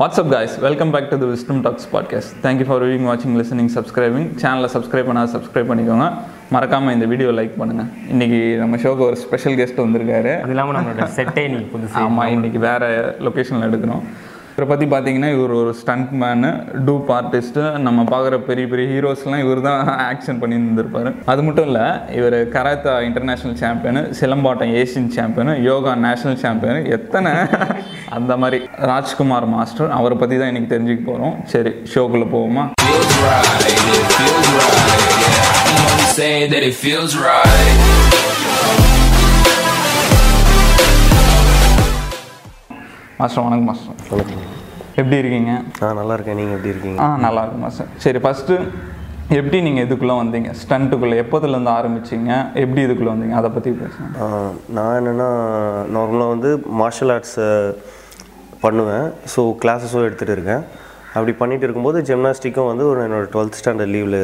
What's up guys? Welcome back to the Wisdom Talks podcast thank you for viewing வாட்சிங் listening subscribing சேனலை subscribe பண்ணால் subscribe பண்ணிக்கோங்க. மறக்காமல் இந்த வீடியோ லைக் பண்ணுங்கள் இன்றைக்கி நம்ம ஷோக்கு ஒரு ஸ்பெஷல் கெஸ்ட் வந்திருக்காரு. அது இல்லாமல் நம்மளோட செட்டே புதுசு. ஆமாம் இன்றைக்கி வேறு லொக்கேஷனில் எடுக்கிறோம். இவரை பற்றி பார்த்தீங்கன்னா இவர் ஒரு ஸ்டண்ட் மேனு டூப் ஆர்டிஸ்ட்டு நம்ம பார்க்குற பெரிய பெரிய ஹீரோஸ்லாம் இவர் தான் ஆக்ஷன் பண்ணி இருந்திருப்பார் அது மட்டும் இல்லை இவர் karate international champion silambattam Asian champion yoga national champion எத்தனை அந்த மாதிரி ராஜ்குமார் மாஸ்டர் அவரை பற்றி தான் இன்றைக்கி தெரிஞ்சுக்க போகிறோம் சரி ஷோக்குள்ளே போவோமா. மாஸ்டர் வணக்கம் மாஸ்டர். வணக்கம். எப்படி இருக்கீங்க? நான் நல்லா இருக்கேன். நீங்கள் எப்படி இருக்கீங்க? ஆ நல்லா இருக்கு மாஸ்டர். சரி ஃபஸ்ட்டு எப்படி நீங்கள் இதுக்குள்ளே வந்தீங்க? ஸ்டண்ட்டுக்குள்ளே எப்போதுலேருந்து ஆரம்பிச்சீங்க? எப்படி இதுக்குள்ளே வந்தீங்க? அதை பற்றி பேசுங்க ஆ, நான் என்னென்னா நார்மலாக வந்து மார்ஷல் ஆர்ட்ஸை பண்ணுவேன். ஸோ கிளாஸஸும் எடுத்துகிட்டு இருக்கேன். அப்படி பண்ணிட்டு இருக்கும்போது ஜிம்னாஸ்டிக்கும் வந்து ஒரு என்னோடய டுவெல்த் ஸ்டாண்டர்ட் லீவில்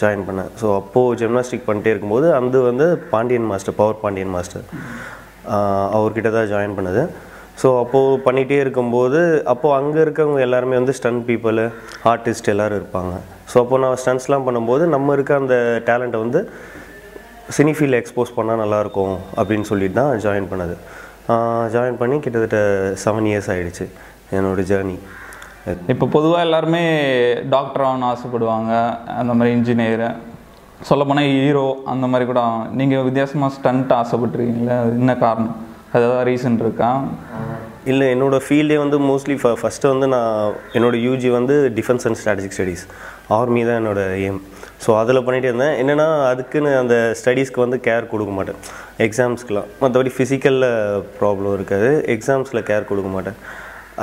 ஜாயின் பண்ணேன். ஸோ அப்போது ஜிம்னாஸ்டிக் பண்ணிட்டே இருக்கும்போது அது வந்து Pandian master power Pandian master அவர்கிட்ட தான் ஜாயின் பண்ணது. ஸோ அப்போது பண்ணிகிட்டே இருக்கும்போது அப்போது அங்கே இருக்கவங்க எல்லாருமே வந்து ஸ்டன் பீப்புள் ஆர்டிஸ்ட் எல்லோரும் இருப்பாங்க. ஸோ அப்போது நான் ஸ்டன்ஸ்லாம் பண்ணும்போது நம்ம இருக்க அந்த டேலண்ட்டை வந்து சினிஃபீல்டில் எக்ஸ்போஸ் பண்ணால் நல்லாயிருக்கும் அப்படின்னு சொல்லிட்டு தான் ஜாயின் பண்ணது. ஜாயின் பண்ணி கிட்டத்தட்ட செவன் இயர்ஸ் ஆகிடுச்சு என்னோட ஜேர்னி இப்போ பொதுவாக எல்லாருமே டாக்டர் ஆகணும்னு ஆசைப்படுவாங்க அந்த மாதிரி இன்ஜினியரு சொல்லப்போனால் ஹீரோ அந்த மாதிரி கூட நீங்கள் வித்தியாசமாக ஸ்டண்ட் ஆசைப்பட்டுருக்கீங்களே அது என்ன காரணம்? அது ஏதாவது ரீசன் இருக்கா? இல்லை என்னோடய ஃபீல்டே வந்து மோஸ்ட்லி ஃப ஃபஸ்ட்டு வந்து நான் என்னோடய யூஜி வந்து defence and strategic studies army தான் என்னோட எய்ம் ஸோ அதில் பண்ணிகிட்டே இருந்தேன். என்னென்னா அதுக்குன்னு அந்த ஸ்டடீஸ்க்கு வந்து கேர் கொடுக்க மாட்டேன். எக்ஸாம்ஸ்க்குலாம் மற்றபடி ஃபிசிக்கலில் ப்ராப்ளம் இருக்காது. எக்ஸாம்ஸில் கேர் கொடுக்க மாட்டேன்.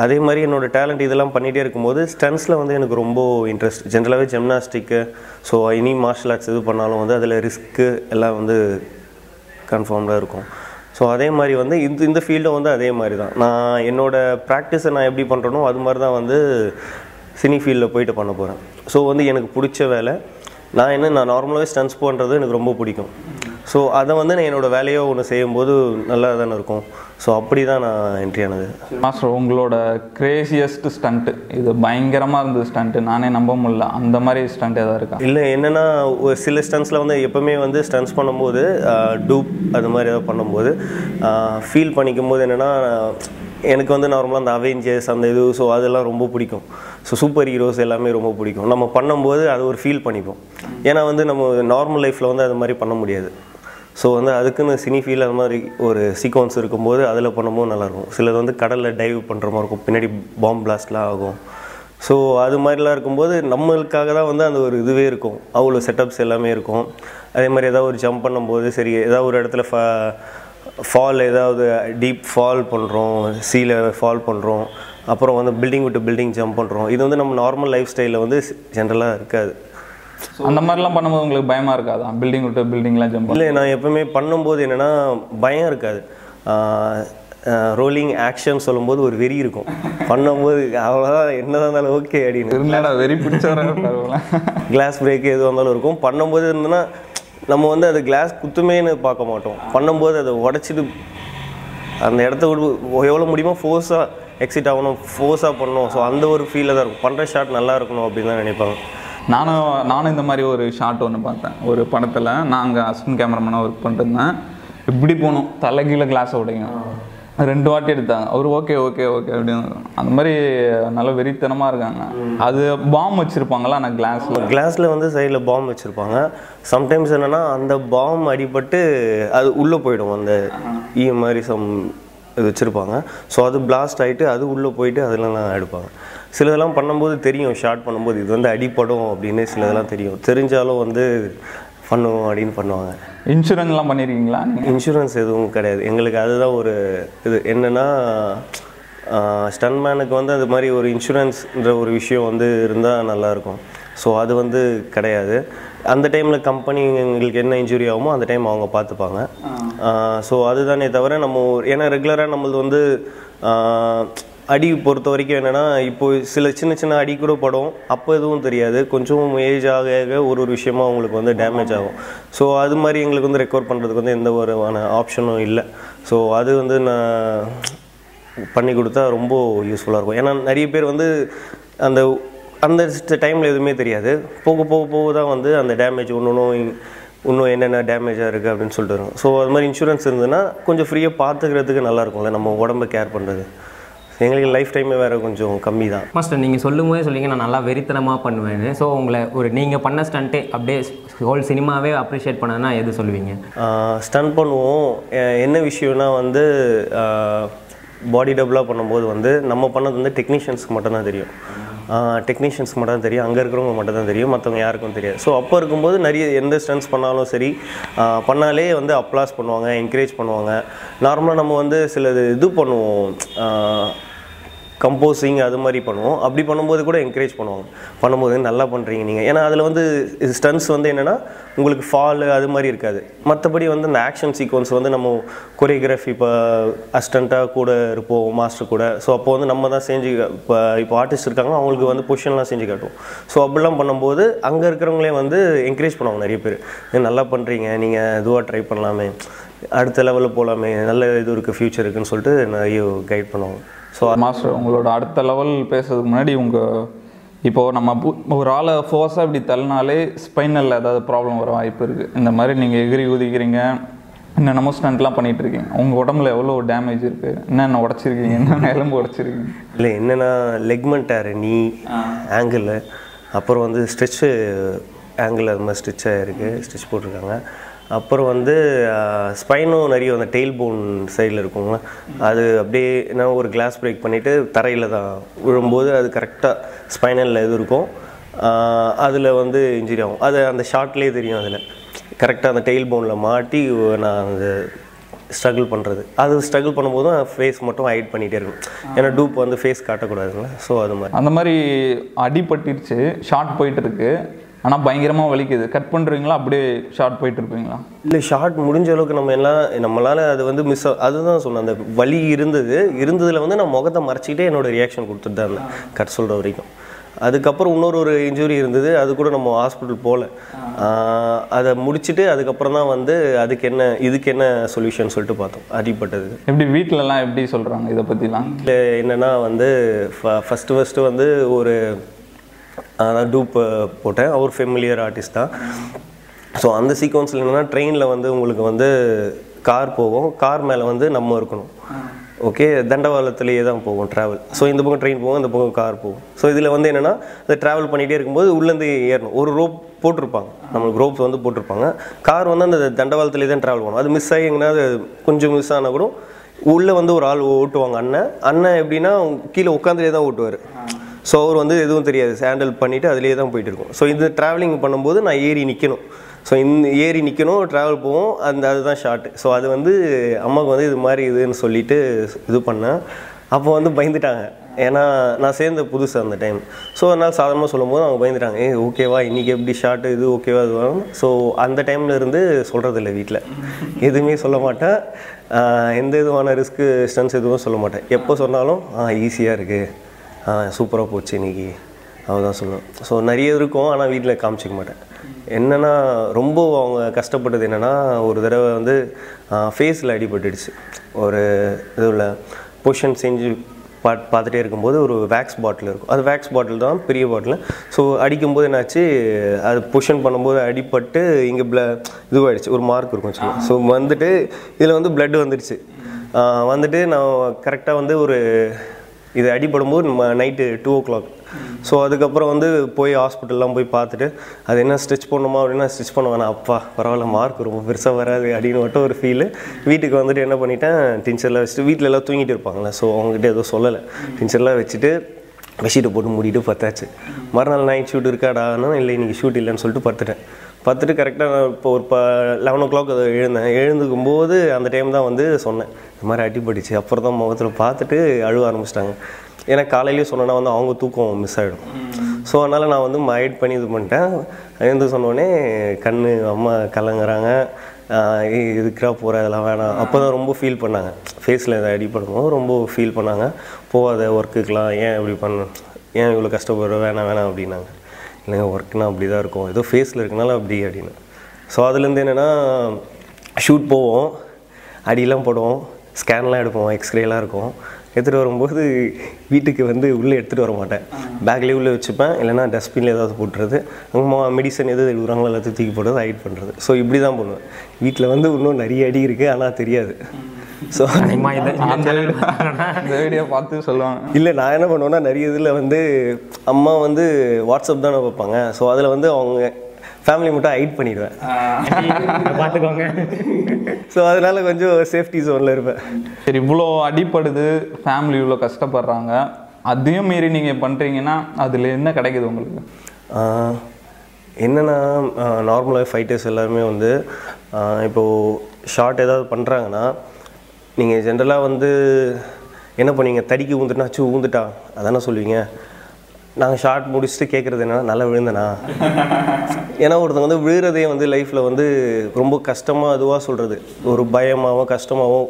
அதே மாதிரி என்னோட டேலண்ட் இதெல்லாம் பண்ணிகிட்டே இருக்கும்போது ஸ்டன்ஸில் வந்து எனக்கு ரொம்ப இன்ட்ரெஸ்ட் ஜென்ரலாகவே ஜிம்னாஸ்டிக்கு ஸோ இனி மார்ஷல் ஆர்ட்ஸ் இது பண்ணாலும் வந்து அதில் ரிஸ்க்கு எல்லாம் வந்து கன்ஃபார்ம்டாக இருக்கும். ஸோ அதே மாதிரி வந்து இந்த இந்த ஃபீல்டும் வந்து அதே மாதிரி தான். நான் என்னோடய ப்ராக்டிஸை நான் எப்படி பண்ணுறனோ அது மாதிரி தான் வந்து சினி ஃபீல்டில் போயிட்டு பண்ண போகிறேன் ஸோ வந்து எனக்கு பிடிச்ச வேலை நான் என்ன நான் நார்மலாகவே ஸ்டன்ஸ் பண்ணுறது எனக்கு ரொம்ப பிடிக்கும். ஸோ அதை வந்து நான் என்னோடய வேலையோ ஒன்று செய்யும்போது நல்லா தானே இருக்கும். ஸோ அப்படி தான் நான் என்ட்ரி ஆனது. மாஸ்டர் உங்களோட கிரேசியஸ்ட் ஸ்டண்ட்டு இது பயங்கரமாக இருந்தது ஸ்டண்ட்டு நானே நம்ப முடியல. அந்த மாதிரி ஸ்டண்ட் எதாவது இருக்கா? இல்லை என்னென்னா ஒரு சில ஸ்டன்ஸில் வந்து எப்போவுமே வந்து ஸ்டன்ஸ் பண்ணும்போது டூப் அது மாதிரி ஏதாவது பண்ணும்போது ஃபீல் பண்ணிக்கும் போது என்னென்னா எனக்கு வந்து நார்மலாக அந்த அவெஞ்சர்ஸ் அந்த இது ஸோ அதெல்லாம் ரொம்ப பிடிக்கும். ஸோ சூப்பர் ஹீரோஸ் எல்லாமே ரொம்ப பிடிக்கும். நம்ம பண்ணும்போது அது ஒரு ஃபீல் பண்ணிப்போம். ஏன்னா வந்து நம்ம நார்மல் லைஃப்பில் வந்து அது மாதிரி பண்ண முடியாது. ஸோ வந்து அதுக்குன்னு சினி ஃபீல் அது மாதிரி ஒரு சீக்வன்ஸ் இருக்கும்போது அதில் பண்ணும்போது நல்லாயிருக்கும். சிலது வந்து கடலில் டைவ் பண்ணுற மாதிரி இருக்கும். பின்னாடி பாம்பு பிளாஸ்ட்லாம் ஆகும். ஸோ அது மாதிரிலாம் இருக்கும்போது நம்மளுக்காக தான் வந்து அந்த ஒரு இதுவே இருக்கும். அவ்வளோ செட்டப்ஸ் எல்லாமே இருக்கும். அதே மாதிரி ஏதாவது ஒரு ஜம்ப் பண்ணும்போது சரி ஏதாவது ஒரு இடத்துல ஃப ஃபால் ஏதாவது டீப் ஃபால் பண்ணுறோம் சீல ஃபால் பண்ணுறோம் அப்புறம் வந்து பில்டிங் விட்டு பில்டிங் ஜம்ப் பண்ணுறோம் இது வந்து நம்ம நார்மல் லைஃப் ஸ்டைலில் வந்து ஜென்ரலாக இருக்காது. அந்த மாதிரிலாம் பண்ணும்போது உங்களுக்கு பயமாக இருக்காதா? பில்டிங் விட்டு பில்டிங்லாம் ஜம்ப் இல்லை நான் எப்பவுமே பண்ணும்போது என்னென்னா பயம் இருக்காது. ரோலிங் ஆக்ஷன் சொல்லும்போது ஒரு வெறி இருக்கும். பண்ணும்போது அவ்வளோதான் என்னதான் இருந்தாலும் ஓகே அப்படின்னு. இருந்தாடா வெறி பிடிச்சவராக கிளாஸ் பிரேக் எது வந்தாலும் இருக்கும். பண்ணும்போது இருந்ததுன்னா நம்ம வந்து அது கிளாஸ் குத்துமேன்னு பார்க்க மாட்டோம். பண்ணும்போது அதை உடச்சிட்டு அந்த இடத்த எவ்வளோ முடியுமோ ஃபோர்ஸாக எக்ஸிட் ஆகணும் ஃபோர்ஸாக பண்ணணும். ஸோ அந்த ஒரு ஃபீலில் தான் இருக்கும். பண்ணுற ஷாட் நல்லா இருக்கணும் அப்படின்னு தான் நினைப்பாங்க. நானும் நானும் இந்த மாதிரி ஒரு ஷாட் ஒன்று பார்த்தேன். ஒரு படத்தில் நான் அங்கே அசிஸ்டன்ட் கேமராமேனாக ஒர்க் பண்ணிருந்தேன் இப்படி போகணும். தலைகீழ கிளாஸை உடையும் ரெண்டு வாட்டி எடுத்தாங்க. அவர் ஓகே ஓகே ஓகே அப்படின்னு. அந்த மாதிரி நல்ல வெறித்தனமாக இருக்காங்க. அது பாம் வச்சுருப்பாங்களா நான் கிளாஸில் கிளாஸில் வந்து சைடில் பாம் வச்சுருப்பாங்க. சம்டைம்ஸ் என்னென்னா அந்த பாம் அடிபட்டு அது உள்ளே போயிடும். அந்த ஈ மாதிரி சம் இது வச்சுருப்பாங்க. ஸோ அது பிளாஸ்ட் ஆகிட்டு அது உள்ளே போயிட்டு அதெல்லாம் எடுப்பாங்க. சிலதெல்லாம் பண்ணும்போது தெரியும் ஷார்ட் பண்ணும்போது இது வந்து அடிப்படும் அப்படின்னு சிலதெல்லாம் தெரியும். தெரிஞ்சாலும் வந்து பண்ணுவோம் அப்படின்னு பண்ணுவாங்க. இன்சூரன்ஸ்லாம் பண்ணியிருக்கீங்களா இன்சூரன்ஸ் எதுவும் கிடையாது. எங்களுக்கு அதுதான் ஒரு இது. என்னென்னா ஸ்டன்மேனுக்கு வந்து அது மாதிரி ஒரு இன்சூரன்ஸ்ன்ற ஒரு விஷயம் வந்து இருந்தால் நல்லாயிருக்கும். ஸோ அது வந்து கிடையாது. அந்த டைமில் கம்பெனி எங்களுக்கு என்ன இன்ஜுரி ஆகுமோ அந்த டைம் அவங்க பார்த்துப்பாங்க. ஸோ அதுதானே தவிர நம்ம ஏன்னா ரெகுலராக நம்மளது வந்து அடி பொறுத்த வரைக்கும் என்னென்னா இப்போ சில சின்ன சின்ன அடி கூட படும். அப்போ எதுவும் தெரியாது. கொஞ்சம் ஏஜ் ஆக ஆக ஒரு ஒரு விஷயமா அவங்களுக்கு வந்து டேமேஜ் ஆகும். ஸோ அது மாதிரி எங்களுக்கு வந்து ரெக்கவர் பண்ணுறதுக்கு வந்து எந்த ஒருவான ஆப்ஷனும் இல்லை. ஸோ அது வந்து நான் பண்ணி கொடுத்தா ரொம்ப யூஸ்ஃபுல்லாக இருக்கும். ஏன்னா நிறைய பேர் வந்து அந்த அந்த டைமில் எதுவுமே தெரியாது. போக போக போக தான் வந்து அந்த டேமேஜ் ஒன்று ஒன்றும் இன்னும் என்னென்ன டேமேஜாக இருக்குது அப்படின்னு சொல்லிட்டு வரும். ஸோ அது மாதிரி இன்சூரன்ஸ் இருந்ததுன்னா கொஞ்சம் ஃப்ரீயாக பார்த்துக்கிறதுக்கு நல்லா இருக்கும்ல நம்ம உடம்ப கேர் பண்ணுறது எங்களுக்கு லைஃப் டைமே வேறு கொஞ்சம் கம்மி தான் மாஸ்டர் நீங்கள் சொல்லும் போதே சொல்லிங்க நான் நல்லா வெறித்தனமாக பண்ணுவேன்னு ஸோ உங்களை ஒரு நீங்கள் பண்ண ஸ்டண்ட்டே அப்படியே ஹோல் சினிமாவே அப்ரிஷியேட் பண்ணனா எது சொல்லுவீங்க? ஸ்டன் பண்ணுவோம். என்ன விஷயம்னா வந்து பாடி டபுளாக பண்ணும்போது வந்து நம்ம பண்ணது வந்து டெக்னீஷியன்ஸ்க்கு மட்டும்தான் தெரியும். டெக்னீஷியன்ஸ்க்கு மட்டும் தான் தெரியும். அங்கே இருக்கிறவங்க மட்டும் தான் தெரியும். மற்றவங்க யாருக்கும் தெரியாது. ஸோ அப்போ இருக்கும்போது நிறைய எந்த ஸ்டன்ஸ் பண்ணாலும் சரி பண்ணாலே வந்து அப்ளாஸ் பண்ணுவாங்க என்கரேஜ் பண்ணுவாங்க. நார்மலாக நம்ம வந்து சில இது பண்ணுவோம். கம்போசிங் அது மாதிரி பண்ணுவோம். அப்படி பண்ணும்போது கூட என்கரேஜ் பண்ணுவாங்க. பண்ணும்போது நல்லா பண்ணுறீங்க நீங்கள் ஏன்னா அதில் வந்து ஸ்டன்ஸ் வந்து என்னென்னா உங்களுக்கு ஃபால் அது மாதிரி இருக்காது. மற்றபடி வந்து அந்த ஆக்ஷன் சீக்வன்ஸ் வந்து நம்ம கொரியோகிராஃபி இப்போ அசிஸ்டண்ட்டாக கூட இருப்போம் மாஸ்டர் கூட. ஸோ அப்போ வந்து நம்ம தான் செஞ்சு இப்போ இப்போ ஆர்டிஸ்ட் இருக்காங்க அவங்களுக்கு வந்து பொஷன்லாம் செஞ்சு காட்டுவோம். ஸோ அப்படிலாம் பண்ணும்போது அங்கே இருக்கிறவங்களே வந்து என்கரேஜ் பண்ணுவாங்க நிறைய பேர். நல்லா பண்ணுறீங்க நீங்கள் இதுவாக ட்ரை பண்ணலாமே. அடுத்த லெவலில் போகலாமே நல்ல இது இருக்குது ஃப்யூச்சர் இருக்குன்னு சொல்லிட்டு நிறைய கைட் பண்ணுவாங்க. ஸோ மாஸ்டர் உங்களோட அடுத்த லெவல் பேசுறதுக்கு முன்னாடி உங்கள் இப்போ நம்ம ஒரு ஆளை ஃபோர்ஸாக இப்படி தள்ளினாலே ஸ்பைனலில் ஏதாவது ப்ராப்ளம் வர வாய்ப்பு இருக்குது இந்த மாதிரி நீங்கள் எகிரி ஊதிக்கிறீங்க என்னென்னமோ ஸ்டண்ட்லாம் பண்ணிட்டு இருக்கீங்க. உங்கள் உடம்புல எவ்வளோ டேமேஜ் இருக்குது என்னென்ன உடச்சிருக்கீங்க? என்னென்ன எலும்பு உடச்சிருக்கீங்க? இல்லை என்னென்னா லெக்மெண்ட் டேர் நீ ஆங்கிள் அப்புறம் வந்து ஸ்ட்ரெச்சு ஆங்கிள் அது மாதிரி ஸ்டிச் ஆகிருக்கு ஸ்டிச் போட்டிருக்காங்க. அப்புறம் வந்து ஸ்பைனும் நிறைய அந்த டெயில் போன் சைடில் இருக்குங்க அது அப்படியே என்ன ஒரு கிளாஸ் பிரேக் பண்ணிவிட்டு தரையில் தான் விழும்போது அது கரெக்டாக ஸ்பைனலில் இது இருக்கும். அதில் வந்து இன்ஜுரி ஆகும். அது அந்த ஷார்ட்லேயே தெரியும் அதில். கரெக்டாக அந்த டெயில் போனில் மாட்டி நான் அந்த ஸ்ட்ரகிள் பண்ணுறது அது ஸ்ட்ரகிள் பண்ணும்போதும் ஃபேஸ் மட்டும் ஹைட் பண்ணிகிட்டே இருக்கும் ஏன்னா டூப் வந்து ஃபேஸ் காட்டக்கூடாதுங்களா? ஸோ அது மாதிரி. அந்த மாதிரி அடிபட்டுருச்சு. ஷார்ட் போயிட்டு இருக்கு. ஆனால் பயங்கரமாக வலிக்குது. கட் பண்ணுறீங்களா அப்படியே ஷார்ட் போயிட்டு இருப்பீங்களா இல்லை ஷார்ட் முடிஞ்ச அளவுக்கு நம்ம எல்லாம் நம்மளால் அது வந்து மிஸ் அதுதான் சொன்னேன் அந்த வலி இருந்தது. இருந்ததில் வந்து நான் முகத்தை மறைச்சிக்கிட்டே என்னோட ரியாக்ஷன் கொடுத்துட்டு தான் இருந்தேன் கட் சொல்கிற வரைக்கும். அதுக்கப்புறம் இன்னொரு ஒரு இன்ஜுரி இருந்தது அது கூட நம்ம ஹாஸ்பிட்டல் போகல அதை முடிச்சுட்டு அதுக்கப்புறம் தான் வந்து அதுக்கு என்ன இதுக்கு என்ன சொல்யூஷன் சொல்லிட்டு பார்த்தோம் அடிப்பட்டது எப்படி வீட்டிலலாம் எப்படி சொல்கிறாங்க இதை பற்றிலாம் இல்லை என்னென்னா வந்து ஃபஸ்ட்டு ஃபஸ்ட்டு வந்து ஒரு அதான் டூப் போட்டேன். அவர் ஃபெமிலியர் ஆர்டிஸ்ட் தான். ஸோ அந்த சீக்வன்ஸில் என்னென்னா ட்ரெயினில் வந்து உங்களுக்கு வந்து கார் போகும். கார் மேலே வந்து நம்ம இருக்கணும். ஓகே தண்டவாளத்துலேயே தான் போகும் ட்ராவல் ஸோ இந்த பக்கம் ட்ரெயின் போகும் இந்த பக்கம் கார் போகும். ஸோ இதில் வந்து என்னென்னா அது ட்ராவல் பண்ணிகிட்டே இருக்கும்போது உள்ளேருந்து ஏறணும். ஒரு ரோப் போட்டிருப்பாங்க. நம்மளுக்கு ரோப்ஸ் வந்து போட்டிருப்பாங்க. கார் வந்து அந்த தண்டவாளத்துலேயே தான் ட்ராவல் பண்ணும். அது மிஸ் ஆகி எங்கேனாவது கொஞ்சம் மிஸ் ஆனால் கூட உள்ளே வந்து ஒரு ஆள் ஓட்டுவாங்க. அண்ணன். அண்ணன் எப்படின்னா கீழே உட்காந்துலே தான் ஓட்டுவார். ஸோ அவர் வந்து எதுவும் தெரியாது. ஹேண்டில் பண்ணிவிட்டு அதிலே தான் போயிட்டு இருக்கும். ஸோ இந்த ட்ராவலிங் பண்ணும்போது நான் ஏறி நிற்கணும் ஸோ இந்த ஏறி நிற்கணும் ட்ராவல் போவோம். அந்த அதுதான் ஷார்ட் ஸோ அது வந்து அம்மாவுக்கு வந்து இது மாதிரி இதுன்னு சொல்லிட்டு இது பண்ணேன். அப்போ வந்து பயந்துட்டாங்க. ஏன்னா நான் சேர்ந்த புதுசு அந்த டைம் ஸோ அதனால் சாதாரணமாக சொல்லும்போது அவங்க பயந்துட்டாங்க. ஏ ஓகேவா இன்றைக்கி எப்படி ஷார்ட் இது ஓகேவா இது ஸோ அந்த டைம்ல இருந்து சொல்கிறதில்ல வீட்டில் எதுவுமே சொல்ல மாட்டேன். எந்த விதமான ரிஸ்க்கு ஸ்டன்ஸ் எதுவும் சொல்ல மாட்டேன். எப்போ சொன்னாலும் ஈஸியாக இருக்குது சூப்பராக போச்சு இன்னைக்கு. அவதான் சொல்லுவேன் ஸோ நிறைய இருக்கும் ஆனால் வீட்டில் காமிச்சிக்க மாட்டேன். என்னென்னா ரொம்ப அவங்க கஷ்டப்பட்டது என்னென்னா ஒரு தடவை வந்து ஃபேஸில் அடிபட்டுடுச்சு. ஒரு இதில் பொஷன் செஞ்சு பாட் பார்த்துட்டே இருக்கும்போது ஒரு வேக்ஸ் பாட்டில் இருக்கும். அது வேக்ஸ் பாட்டில் தான் பெரிய பாட்டில் ஸோ அடிக்கும்போது என்னாச்சு அது புஷன் பண்ணும்போது அடிபட்டு இங்கே ப்ள இதுவாகிடுச்சு ஒரு மார்க் இருக்கும் சொல்லி ஸோ வந்துட்டு இதில் வந்து ப்ளட் வந்துடுச்சு. வந்துட்டு நான் கரெக்டாக வந்து ஒரு இது அடிபடும்போது நம்ம night two o'clock so அதுக்கப்புறம் வந்து போய் ஹாஸ்பிட்டல்லாம் போய் பார்த்துட்டு அது என்ன ஸ்டிச் பண்ணுமா அப்படின்னா ஸ்டிச் பண்ண வேணாம். அப்பா பரவாயில்ல மார்க் ரொம்ப பெருசாக வராது அப்படின்னு மட்டும் ஒரு ஃபீலு வீட்டுக்கு வந்துட்டு என்ன பண்ணிட்டேன் டின்ச்சரில் வச்சுட்டு வீட்டில் எல்லாம் தூங்கிட்டு இருப்பாங்களே ஸோ அவங்ககிட்ட எதுவும் சொல்லலை. டின்ச்சர்லாம் வச்சுட்டு பெட்ஷீட்டை போட்டு மூடிட்டு பார்த்தாச்சு மறுநாள் நைட் ஷூட் இருக்காடானா இல்லை இன்றைக்கி ஷூட் இல்லைன்னு சொல்லிட்டு பத்துட்டேன் பத்துட்டு கரெக்டாக நான் இப்போ ஒரு ப லெவன் ஓ கிளாக் எழுந்தேன். எழுந்துக்கும் போது அந்த டைம் தான் வந்து சொன்னேன். இந்த மாதிரி அடிபட்டுச்சு அப்புறம் தான் முகத்தில் பார்த்துட்டு அழுவ ஆரம்பிச்சிட்டாங்க. ஏன்னா காலையிலேயே சொன்னேன்னா வந்து அவங்க தூக்கம் மிஸ் ஆகிடும் ஸோ அதனால் நான் வந்து மைட் பண்ணி இது பண்ணிட்டேன். எழுந்து சொன்னோடனே கண் அம்மா கலங்குறாங்க. இதுக்குறா போகிற அதெல்லாம் வேணாம். அப்போ தான் ரொம்ப ஃபீல் பண்ணாங்க. ஃபேஸில் இதை அடிபடும் போது ரொம்ப ஃபீல் பண்ணாங்க. போகாத ஒர்க்குக்கெலாம் ஏன் இப்படி பண்ண? ஏன் இவ்வளோ கஷ்டப்படுற? வேணாம் வேணாம் அப்படின்னாங்க. இல்லைங்க ஒர்க்னால் அப்படி தான் இருக்கும். ஏதோ ஃபேஸில் இருக்கனால அப்படி அப்படின்னு. ஸோ அதுலேருந்து என்னென்னா ஷூட் போவோம். அடியெல்லாம் போடுவோம். ஸ்கேன்லாம் எடுப்போம். எக்ஸ்ரேலாம் இருக்கும். எடுத்துகிட்டு வரும்போது வீட்டுக்கு வந்து உள்ளே எடுத்துகிட்டு வர மாட்டேன். பேக்லேயே உள்ளே வச்சுப்பேன். இல்லைனா டஸ்ட்பினில் ஏதாவது போட்டுறது. அங்கே மெடிசன் எது எழுதுறாங்களோ எல்லாத்தையும் தூக்கி போடுறது ஹைட் பண்ணுறது ஸோ இப்படி தான் பண்ணுவேன். வீட்டில் வந்து இன்னும் நிறைய அடி இருக்குது ஆனால் தெரியாது. ஸோ அந்த வீடியோ இந்த வீடியோ பார்த்து சொல்லுவாங்க. இல்லை நான் என்ன பண்ணுவேன்னா நிறைய இதில் வந்து அம்மா வந்து வாட்ஸ்அப் தானே பார்ப்பாங்க ஸோ அதில் வந்து அவங்க ஃபேமிலி மட்டும் ஹைட் பண்ணிடுவேன். பார்த்துக்கோங்க. ஸோ அதனால கொஞ்சம் சேஃப்டி ஜோனில் இருப்பேன். சரி இவ்வளோ அடிப்படுது ஃபேமிலி இவ்வளோ கஷ்டப்படுறாங்க. அதையும் மீறி நீங்கள் பண்ணுறீங்கன்னா அதில் என்ன கிடைக்குது உங்களுக்கு? என்னன்னா நார்மலாக ஃபைட்டர்ஸ் எல்லாருமே வந்து இப்போது ஷார்ட் ஏதாவது பண்ணுறாங்கன்னா நீங்கள் ஜென்ரலாக வந்து என்ன பண்ணுவீங்க தடிக்கு ஊந்துட்டா அச்சு ஊந்துட்டா. அதானே சொல்லுவீங்க. நாங்கள் ஷார்ட் முடிச்சுட்டு கேட்குறது என்னென்னா நல்லா விழுந்தனா? ஏன்னா ஒருத்தவங்க வந்து விழுகிறதே வந்து லைஃப்பில் வந்து ரொம்ப கஷ்டமாக அதுவாக சொல்கிறது ஒரு பயமாகவும் கஷ்டமாகவும்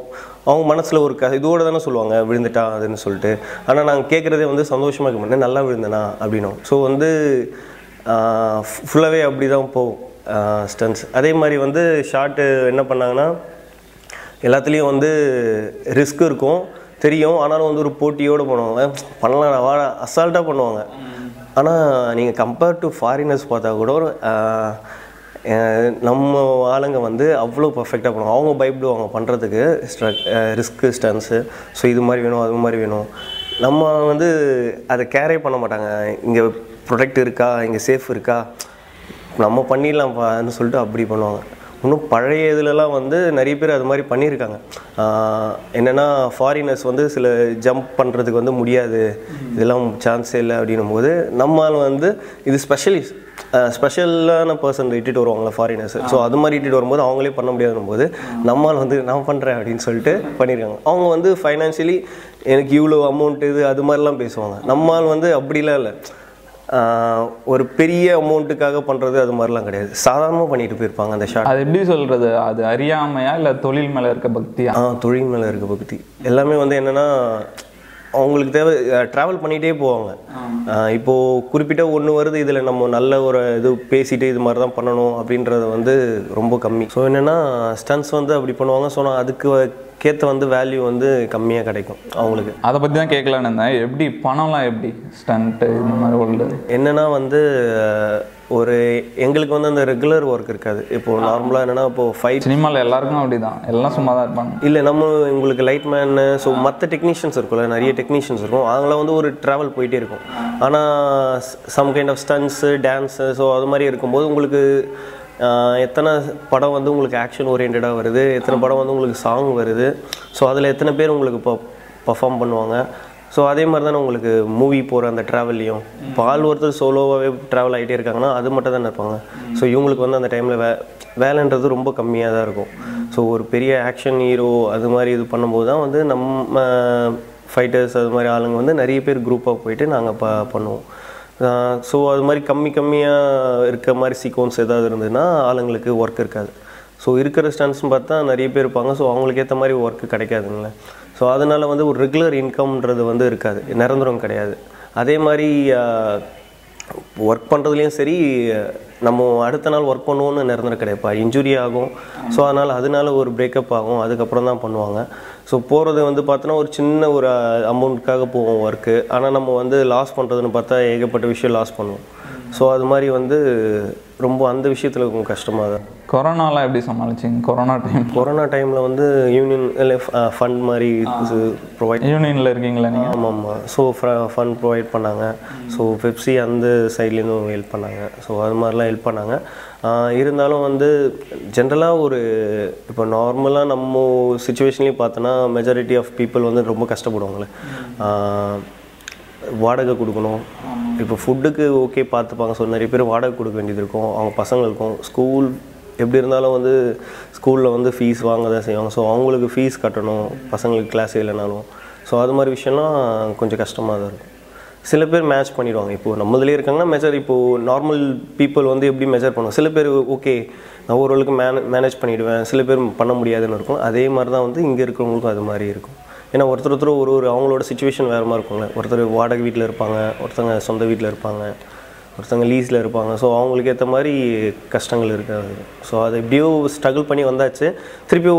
அவங்க மனசில் ஒரு க இதோடு தானே சொல்லுவாங்க விழுந்துட்டா அதுன்னு சொல்லிட்டு. ஆனால் நாங்கள் கேட்குறதே வந்து சந்தோஷமாக இருக்க மாட்டேன் நல்லா விழுந்தனா? அப்படின்னும். ஸோ வந்து ஃபுல்லாகவே அப்படி தான் போகும் ஸ்டன்ஸ் அதே மாதிரி வந்து ஷார்ட்டு என்ன பண்ணாங்கன்னா எல்லாத்துலேயும் வந்து ரிஸ்க் இருக்கும். தெரியும். ஆனாலும் வந்து ஒரு போட்டியோடு பண்ணுவாங்க பண்ணலாம் வாடா அசால்ட்டாக பண்ணுவாங்க. ஆனால் நீங்கள் கம்பேர் டு ஃபாரினர்ஸ் பார்த்தா கூட ஒரு நம்ம ஆளுங்க வந்து அவ்வளோ பர்ஃபெக்டாக பண்ணுவாங்க. அவங்க பயப்படுவாங்க பண்ணுறதுக்கு ஸ்ட்ரக் ரிஸ்க்கு ஸ்டன்ஸு ஸோ இது மாதிரி வேணும் அது மாதிரி வேணும். நம்ம வந்து அதை கேரே பண்ண மாட்டாங்க. இங்கே ப்ரொடெக்ட் இருக்கா? இங்கே சேஃப் இருக்கா? நம்ம பண்ணிடலாம்ப்பான்னு சொல்லிட்டு அப்படி பண்ணுவாங்க. இன்னும் பழைய இதுலலாம் வந்து நிறைய பேர் அது மாதிரி பண்ணியிருக்காங்க. என்னென்னா ஃபாரினர்ஸ் வந்து சில ஜம்ப் பண்ணுறதுக்கு வந்து முடியாது. இதெல்லாம் சான்ஸே இல்லை அப்படின்னும் போது நம்மால் வந்து இது ஸ்பெஷலிஸ்ட் ஸ்பெஷலான பர்சன் இட்டுட்டு வருவாங்களா ஃபாரினர்ஸ் ஸோ அது மாதிரி இட்டுட்டு வரும்போது அவங்களே பண்ண முடியாதுன்னும் போது நம்மால் வந்து நான் பண்ணுறேன் அப்படின்னு சொல்லிட்டு பண்ணியிருக்காங்க. அவங்க வந்து ஃபைனான்ஷியலி எனக்கு இவ்வளோ அமௌண்ட் இது அது மாதிரிலாம் பேசுவாங்க. நம்மால் வந்து அப்படிலாம் இல்லை. ஒரு பெரிய அமௌண்ட்டுக்காக பண்ணுறது அது மாதிரிலாம் கிடையாது. சாதாரணமாக பண்ணிட்டு போயிருப்பாங்க அந்த ஷார்ட் அது எப்படி சொல்கிறது அது அறியாமையா இல்லை தொழில் மேலே இருக்க பக்தியா? ஆ தொழில் மேலே இருக்க பக்தி. எல்லாமே வந்து என்னென்னா அவங்களுக்கு தேவை ட்ராவல் பண்ணிகிட்டே போவாங்க. ஆஹ் இப்போ குறிப்பிட்ட ஒன்று வருது இதில் நம்ம நல்ல ஒரு இது பேசிட்டு இது மாதிரி தான் பண்ணணும் அப்படின்றது வந்து ரொம்ப கம்மி. ஸோ என்னென்னா ஸ்டன்ஸ் வந்து அப்படி பண்ணுவாங்க. ஸோ நான் அதுக்கு கேத்த வந்து வேல்யூ வந்து கம்மியாக கிடைக்கும் அவங்களுக்கு. அதை பற்றி தான் கேட்கலான்னு இருந்தேன். எப்படி பணம்லாம் எப்படி? ஸ்டண்ட்டு இந்த மாதிரி உள்ளது என்னன்னா வந்து ஒரு எங்களுக்கு வந்து அந்த ரெகுலர் ஒர்க் இருக்காது. இப்போ நார்மலாக என்னன்னா இப்போ ஃபைட் சினிமாவில் எல்லாருக்கும் அப்படிதான். எல்லாம் சும்மா தான் இருப்பாங்க. இல்லை நம்ம உங்களுக்கு லைட் மேனு ஸோ மற்ற டெக்னீஷியன்ஸ் இருக்கும்ல நிறைய டெக்னீஷியன்ஸ் இருக்கும். அவங்களாம் வந்து ஒரு ட்ராவல் போயிட்டே இருக்கும். ஆனால் some kind of stunts dance so அது மாதிரி இருக்கும்போது உங்களுக்கு எத்தனை படம் வந்து உங்களுக்கு ஆக்ஷன் ஓரியன்டாக வருது? எத்தனை படம் வந்து உங்களுக்கு சாங் வருது? ஸோ அதில் எத்தனை பேர் உங்களுக்கு இப்போ பர்ஃபார்ம் பண்ணுவாங்க? ஸோ அதே மாதிரி தானே உங்களுக்கு மூவி போகிற அந்த ட்ராவல்லையும் இப்போ ஆள் ஒருத்தர் சோலோவாகவே ட்ராவல் ஆகிட்டே இருக்காங்கன்னா அது மட்டும் தானே இருப்பாங்க. ஸோ இவங்களுக்கு வந்து அந்த டைமில் வே வேலைன்றது ரொம்ப கம்மியாக தான் இருக்கும். ஸோ ஒரு பெரிய ஆக்ஷன் ஹீரோ அது மாதிரி இது பண்ணும்போது தான் வந்து நம்ம ஃபைட்டர்ஸ் அது மாதிரி ஆளுங்க வந்து நிறைய பேர் குரூப்பாக போயிட்டு நாங்கள் ப பண்ணுவோம். ஸோ அது மாதிரி கம்மி கம்மியாக இருக்க மாதிரி சீக்வன்ஸ் ஏதாவது இருந்ததுன்னா ஆளுங்களுக்கு ஒர்க் இருக்காது. ஸோ இருக்கிற ஸ்டான்ஸ்னு பார்த்தா நிறைய பேர் இருப்பாங்க. ஸோ அவங்களுக்கு ஏற்ற மாதிரி ஒர்க்கு கிடைக்காதுங்களே. ஸோ அதனால் வந்து ஒரு ரெகுலர் இன்கம்ன்றது வந்து இருக்காது. நிரந்தரம் கிடையாது. அதே மாதிரி ஒர்க் பண்ணுறதுலேயும் சரி நம்ம அடுத்த நாள் ஒர்க் பண்ணுவோன்னு நிரந்தரம் கிடைப்பா இன்ஜுரி ஆகும். ஸோ அதனால் அதனால ஒரு பிரேக்கப் ஆகும். அதுக்கப்புறம் தான் பண்ணுவாங்க. ஸோ போகிறது வந்து பார்த்தோன்னா ஒரு சின்ன ஒரு அமௌண்ட்டுக்காக போவோம் ஒர்க்கு ஆனால் நம்ம வந்து லாஸ் பண்ணுறதுன்னு பார்த்தா ஏகப்பட்ட விஷயம் லாஸ் பண்ணுவோம். ஸோ அது மாதிரி வந்து ரொம்ப அந்த விஷயத்தில் கொஞ்சம் கஷ்டமாக தான். கொரோனாலாம் எப்படி சமாளிச்சிங்க? கொரோனா டைம் கொரோனா டைமில் வந்து யூனியன் இல்லை ஃபண்ட் மாதிரி ப்ரொவைட் யூனியனில் இருக்கீங்களா நீங்கள் ஆமாம் ஆமாம் ஸோ ஃபண்ட் ப்ரொவைட் பண்ணாங்க. ஸோ பெப்சி அந்த சைட்லேருந்தும் ஹெல்ப் பண்ணாங்க. ஸோ அது மாதிரிலாம் ஹெல்ப் பண்ணாங்க. இருந்தாலும் வந்து ஜென்ரலாக ஒரு இப்போ நார்மலாக நம்ம சுச்சுவேஷன்லேயும் பார்த்தோன்னா மெஜாரிட்டி ஆஃப் பீப்புள் வந்து ரொம்ப கஷ்டப்படுவாங்களே வாடகை கொடுக்கணும். இப்போ ஃபுட்டுக்கு ஓகே பார்த்துப்பாங்க. ஸோ நிறைய பேர் வாடகை கொடுக்க வேண்டியது இருக்கும். அவங்க பசங்களுக்கும். ஸ்கூல் எப்படி இருந்தாலும் வந்து ஸ்கூலில் வந்து ஃபீஸ் வாங்க தான் செய்வாங்க. ஸோ அவங்களுக்கு ஃபீஸ் கட்டணும். பசங்களுக்கு கிளாஸ் இல்லைனாலும். ஸோ அது மாதிரி விஷயம்லாம் கொஞ்சம் கஷ்டமாக தான் இருக்கும். சில பேர் மேட்ச் பண்ணிடுவாங்க. இப்போது நம்மளே இருக்காங்கன்னா மெஜர் இப்போது நார்மல் பீப்புள் வந்து எப்படி மெஜர் பண்ணுவாங்க? சில பேர் ஓகே நான் ஓரளவுக்கு மேனே மேனேஜ் பண்ணிவிடுவேன் சில பேர் பண்ண முடியாதுன்னு இருக்கும். அதே மாதிரி தான் வந்து இங்கே இருக்கிறவங்களுக்கும் அது மாதிரி இருக்கும். ஏன்னா ஒருத்தர் ஒருத்தர் ஒரு ஒரு அவங்களோட சுச்சுவேஷன் வேறு மாதிரி இருக்கும்ல. ஒருத்தர் வாடகை வீட்டில் இருப்பாங்க ஒருத்தங்க சொந்த வீட்டில் இருப்பாங்க ஒருத்தவங்க லீஸில் இருப்பாங்க. ஸோ அவங்களுக்கு ஏற்ற மாதிரி கஷ்டங்கள் இருக்காது. ஸோ அதை எப்படியோ ஸ்ட்ரகிள் பண்ணி வந்தாச்சு. திருப்பி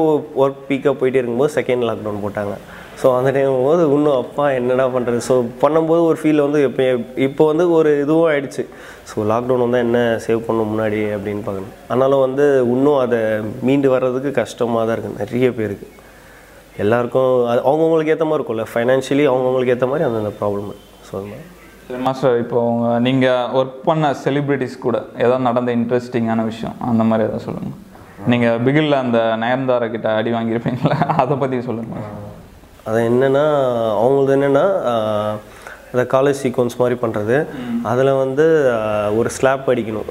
ஒர்க் பீக்காக போயிட்டே இருக்கும்போது செகண்ட் லாக்டவுன் போட்டாங்க. ஸோ அந்த டைம் போது இன்னும் அப்பா என்னடா பண்ணுறது ஸோ பண்ணும்போது ஒரு ஃபீல் வந்து எப்போ இப்போ வந்து ஒரு இதுவும் ஆயிடுச்சு. ஸோ லாக்டவுன் வந்தால் என்ன சேவ் பண்ணும் முன்னாடி அப்படின்னு பார்க்கணும். ஆனாலும் வந்து இன்னும் அதை மீண்டு வர்றதுக்கு கஷ்டமாக தான் இருக்குது நிறைய பேருக்கு எல்லாருக்கும் அது அவங்கவுங்களுக்கு ஏற்ற மாதிரி இருக்கும்ல. ஃபைனான்ஷியலி அவங்கவுங்களுக்கு ஏற்ற மாதிரி அந்தந்த ப்ராப்ளம் ஸோ அது மாதிரி. சரி மாஸ்டர் இப்போ உங்கள் நீங்கள் ஒர்க் பண்ண செலிப்ரிட்டிஸ் கூட ஏதாவது நடந்த இன்ட்ரெஸ்டிங்கான விஷயம் அந்த மாதிரி ஏதாவது சொல்லுங்கள் நீங்கள் பிகிலில் அந்த நயன்தாரா கிட்ட அடி வாங்கியிருப்பீங்களா? அதை பற்றி சொல்லுங்கள் அது என்னென்னா அவங்களது என்னென்னா அந்த காலேஜ் சீக்வன்ஸ் மாதிரி பண்ணுறது அதில் வந்து ஒரு ஸ்லாப் அடிக்கணும்.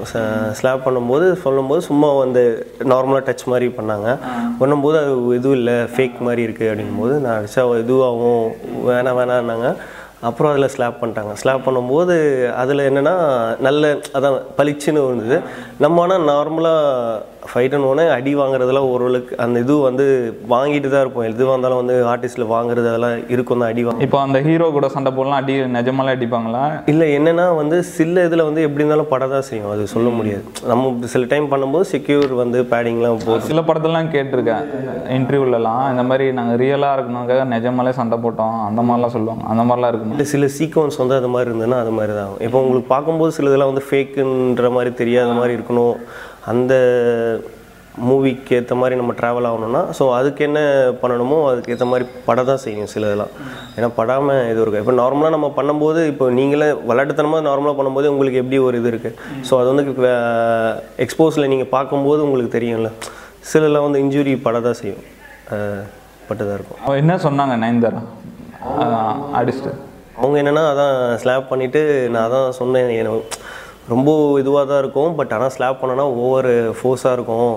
ஸ்லாப் பண்ணும்போது சொல்லும்போது சும்மா வந்து நார்மலாக டச் மாதிரி பண்ணாங்க. பண்ணும்போது அது எதுவும் இல்லை ஃபேக் மாதிரி இருக்குது அப்படிங்கும்போது நான் அடிச்சா இதுவாகும் வேணாம் வேணான்னாங்க. அப்புறம் அதில் ஸ்லாப் பண்ணிட்டாங்க. ஸ்லாப் பண்ணும்போது அதில் என்னென்னா நல்ல அதான் பளிச்சுன்னு இருந்தது. நம்ம ஆனால் நார்மலாக ஃபைட்டுன்னு உடனே அடி வாங்குறதெல்லாம் ஓரளவுக்கு அந்த இது வந்து வாங்கிட்டு தான் இருப்போம். எதுவாக இருந்தாலும் வந்து ஆர்டிஸ்ட்டில் வாங்குறது அதெல்லாம் இருக்கும். தான் அடி வாங்க இப்போ அந்த ஹீரோ கூட சண்டை போடலாம் அடி நிஜமாலே அடிப்பாங்களா? இல்லை என்னென்னா வந்து சில இதில் வந்து எப்படி இருந்தாலும் பட தான் செய்யும். அது சொல்ல முடியாது. நம்ம சில டைம் பண்ணும்போது செக்யூர் வந்து பேடிங்லாம் போட்டு சில படத்துலலாம் கேட்டிருக்கேன். இன்டர்வியூலலாம் இந்த மாதிரி நாங்கள் ரியலாக இருக்கணுக்காக நிஜமாலே சண்டை போட்டோம். அந்த மாதிரிலாம் சொல்லுவாங்க. அந்த மாதிரிலாம் இருக்குமா? இல்லை சில சீக்வன்ஸ் வந்து அது மாதிரி இருந்ததுன்னா அது மாதிரி தான். இப்போ உங்களுக்கு பார்க்கும்போது சில இதெல்லாம் வந்து ஃபேக்குன்ற மாதிரி தெரியாத மாதிரி இருக்கணும். அந்த மூவிக்கு ஏற்ற மாதிரி நம்ம ட்ராவல் ஆகணும்னா ஸோ அதுக்கு என்ன பண்ணணுமோ அதுக்கு ஏற்ற மாதிரி பட தான் செய்யும் சில இதெல்லாம். ஏன்னா படாமல் இது இருக்கும் இப்போ நார்மலாக நம்ம பண்ணும்போது இப்போ நீங்களே விளையாட்டுத்தனமாக நார்மலாக பண்ணும்போது உங்களுக்கு எப்படி ஒரு இது இருக்குது ஸோ அது வந்து எக்ஸ்போஸில் நீங்கள் பார்க்கும்போது உங்களுக்கு தெரியும்ல. சிலலாம் வந்து இன்ஜுரி பட தான் செய்யும். பட்டு தான் இருக்கும். என்ன சொன்னாங்க நயன்தாரா? அடிச்சுட்டு அவங்க என்னென்னா அதான் ஸ்லாப் பண்ணிவிட்டு நான் அதான் சொன்னேன் ரொம்ப இதுவாக தான் இருக்கும் பட் ஆனால் ஸ்லாப் பண்ணனா ஓவர் ஃபோர்ஸாக இருக்கும்.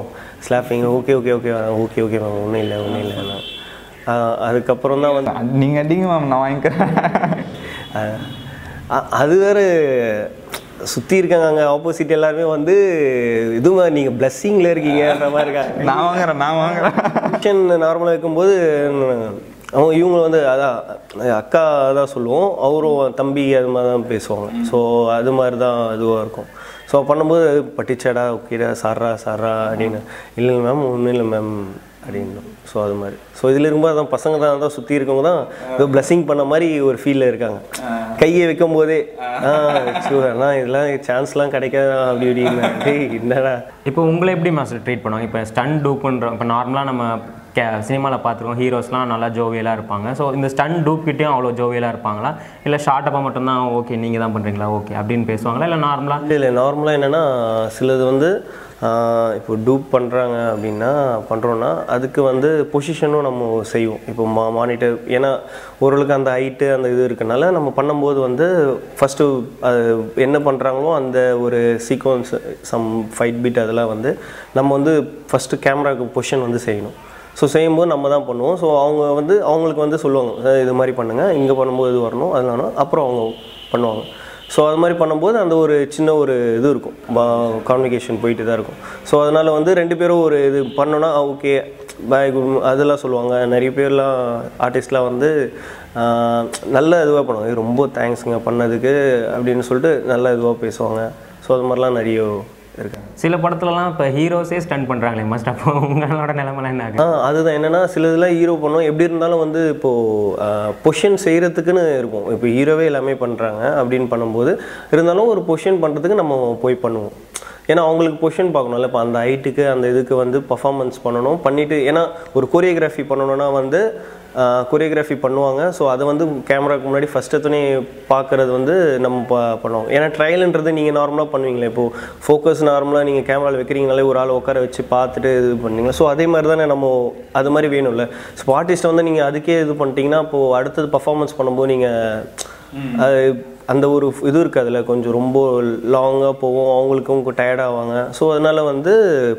Slapping okay okay okay okay okay ma'am ஒன்றும் இல்லை ஒன்றும் இல்லை அதுக்கப்புறம் தான் வந்து நீங்கள் அடிங்க மேம் நான் வாங்கிக்கிறேன். அது வேறு சுற்றி இருக்காங்க அங்கே ஆப்போசிட் எல்லாருமே வந்து இதுவும் நீங்கள் பிளஸ்ஸிங்கில் இருக்கீங்கன்ற மாதிரி இருக்காங்க நான் வாங்குறேன் நான் வாங்குறேன். நார்மலாக இருக்கும்போது அவங்க இவங்க வந்து அதான் அக்கா தான் சொல்லுவோம். அவரும் தம்பி அது மாதிரி தான் பேசுவாங்க. ஸோ அது மாதிரி தான் இதுவாக இருக்கும். ஸோ பண்ணும்போது பட்டிச்சாடா ஓகேடா சாரா சாரா அப்படின்னு. இல்லை மேம் ஒன்றும் இல்லை மேம் அப்படின்னு. ஸோ அது மாதிரி. ஸோ இதில் இருக்கும்போது அதான் பசங்க தான் தான் சுற்றி இருக்கவங்க தான் ஏதோ பிளஸ்ஸிங் பண்ண மாதிரி ஒரு ஃபீலில் இருக்காங்க. கையை வைக்கும் போதே ஆ அண்ணா இதெல்லாம் சான்ஸ்லாம் கிடைக்காது? அப்படி இப்படின்னு. என்னடா? இப்போ உங்களை எப்படி மாஸ்டர் ட்ரீட் பண்ணுவாங்க? இப்போ ஸ்டன் டூ பண்ணுறோம் இப்போ நார்மலாக நம்ம கே சினிமாவில் பார்த்துருக்கோம். ஹீரோஸ்லாம் நல்லா ஜோவியலாக இருப்பாங்க. ஸோ இந்த ஸ்டன் டூப்கிட்டையும் அவ்வளோ ஜோவியலாக இருப்பாங்களா? இல்லை ஷார்ட்டப்பாக மட்டும்தான் ஓகே நீங்கள் தான் பண்ணுறீங்களா ஓகே அப்படின்னு பேசுவாங்களா? இல்லை நார்மலாக இல்லை இல்லை நார்மலாக என்னென்னா சிலது வந்து இப்போ டூப் பண்ணுறாங்க அப்படின்னா பண்ணுறோன்னா அதுக்கு வந்து பொசிஷனும் நம்ம செய்வோம். இப்போ மா மானிட்டர் ஏன்னா ஓரளவுக்கு அந்த ஹைட்டு அந்த இது இருக்கனால நம்ம பண்ணும்போது வந்து ஃபஸ்ட்டு அது என்ன பண்ணுறாங்களோ அந்த ஒரு சீக்வன்ஸ் சம் ஃபைட் பீட் அதெல்லாம் வந்து நம்ம வந்து ஃபஸ்ட்டு கேமராவுக்கு பொசிஷன் வந்து செய்யணும். ஸோ செய்யும்போது நம்ம தான் பண்ணுவோம். ஸோ அவங்க வந்து அவங்களுக்கு வந்து சொல்லுவாங்க "சார், இது மாதிரி பண்ணுங்கள் இங்கே பண்ணும்போது இது வரணும். அதனால அப்புறம் அவங்க பண்ணுவாங்க. ஸோ அது மாதிரி பண்ணும்போது அந்த ஒரு சின்ன ஒரு இது இருக்கும். கம்யூனிகேஷன் போயிட்டு தான் இருக்கும். ஸோ அதனால் வந்து ரெண்டு பேரும் ஒரு இது பண்ணோன்னா ஓகே. பாய் அதெல்லாம் சொல்லுவாங்க. நிறைய பேர்லாம் ஆர்டிஸ்ட்லாம் வந்து நல்ல இதுவாக பண்ணுவாங்க. ரொம்ப தேங்க்ஸுங்க பண்ணதுக்கு அப்படின்னு சொல்லிட்டு நல்ல இதுவாக பேசுவாங்க. ஸோ அது மாதிரிலாம் நிறைய சில படத்துலலாம் இப்போ ஹீரோஸே ஸ்டன் பண்ணுறாங்களே மஸ்ட் அப்போ உங்களோட நிலமெல்லாம் என்ன அதுதான். என்னன்னா சில இதெல்லாம் ஹீரோ பண்ணுவோம். எப்படி இருந்தாலும் வந்து இப்போது பொஷன் செய்கிறதுக்குன்னு இருக்கும். இப்போ ஹீரோவே எல்லாமே பண்ணுறாங்க அப்படின்னு பண்ணும்போது இருந்தாலும் ஒரு பொஷன் பண்ணுறதுக்கு நம்ம போய் பண்ணுவோம். ஏன்னா அவங்களுக்கு பொஷன் பார்க்கணும்ல. இப்போ அந்த ஹைட்டுக்கு அந்த இதுக்கு வந்து பர்ஃபார்மன்ஸ் பண்ணணும். பண்ணிவிட்டு ஏன்னா ஒரு கொரியோகிராஃபி பண்ணணும்னா வந்து கொரியோகிராஃபி பண்ணுவாங்க. ஸோ அதை வந்து கேமராக்கு முன்னாடி ஃபஸ்ட் எடுத்தோடனே பார்க்குறது வந்து நம்ம ப பண்ணுவோம். ஏன்னா ட்ரையல்ன்றது நீங்கள் நார்மலாக பண்ணுவீங்களே. இப்போது ஃபோக்கஸ் நார்மலாக நீங்கள் கேமராவில் வைக்கிறீங்களே ஒரு ஆள் உட்கார வச்சு பார்த்துட்டு இது பண்ணீங்களா? ஸோ அதே மாதிரி தானே நம்ம அது மாதிரி வேணும்ல. ஸோ ஆர்டிஸ்ட்டை வந்து நீங்கள் அதுக்கே இது பண்ணிட்டீங்கன்னா இப்போது அடுத்தது பர்ஃபார்மன்ஸ் பண்ணும்போது நீங்கள் அந்த ஒரு இது இருக்காதுல்ல கொஞ்சம் ரொம்ப லாங்காக போவோம். அவங்களுக்கும் டயர்ட் ஆவாங்க. ஸோ அதனால் வந்து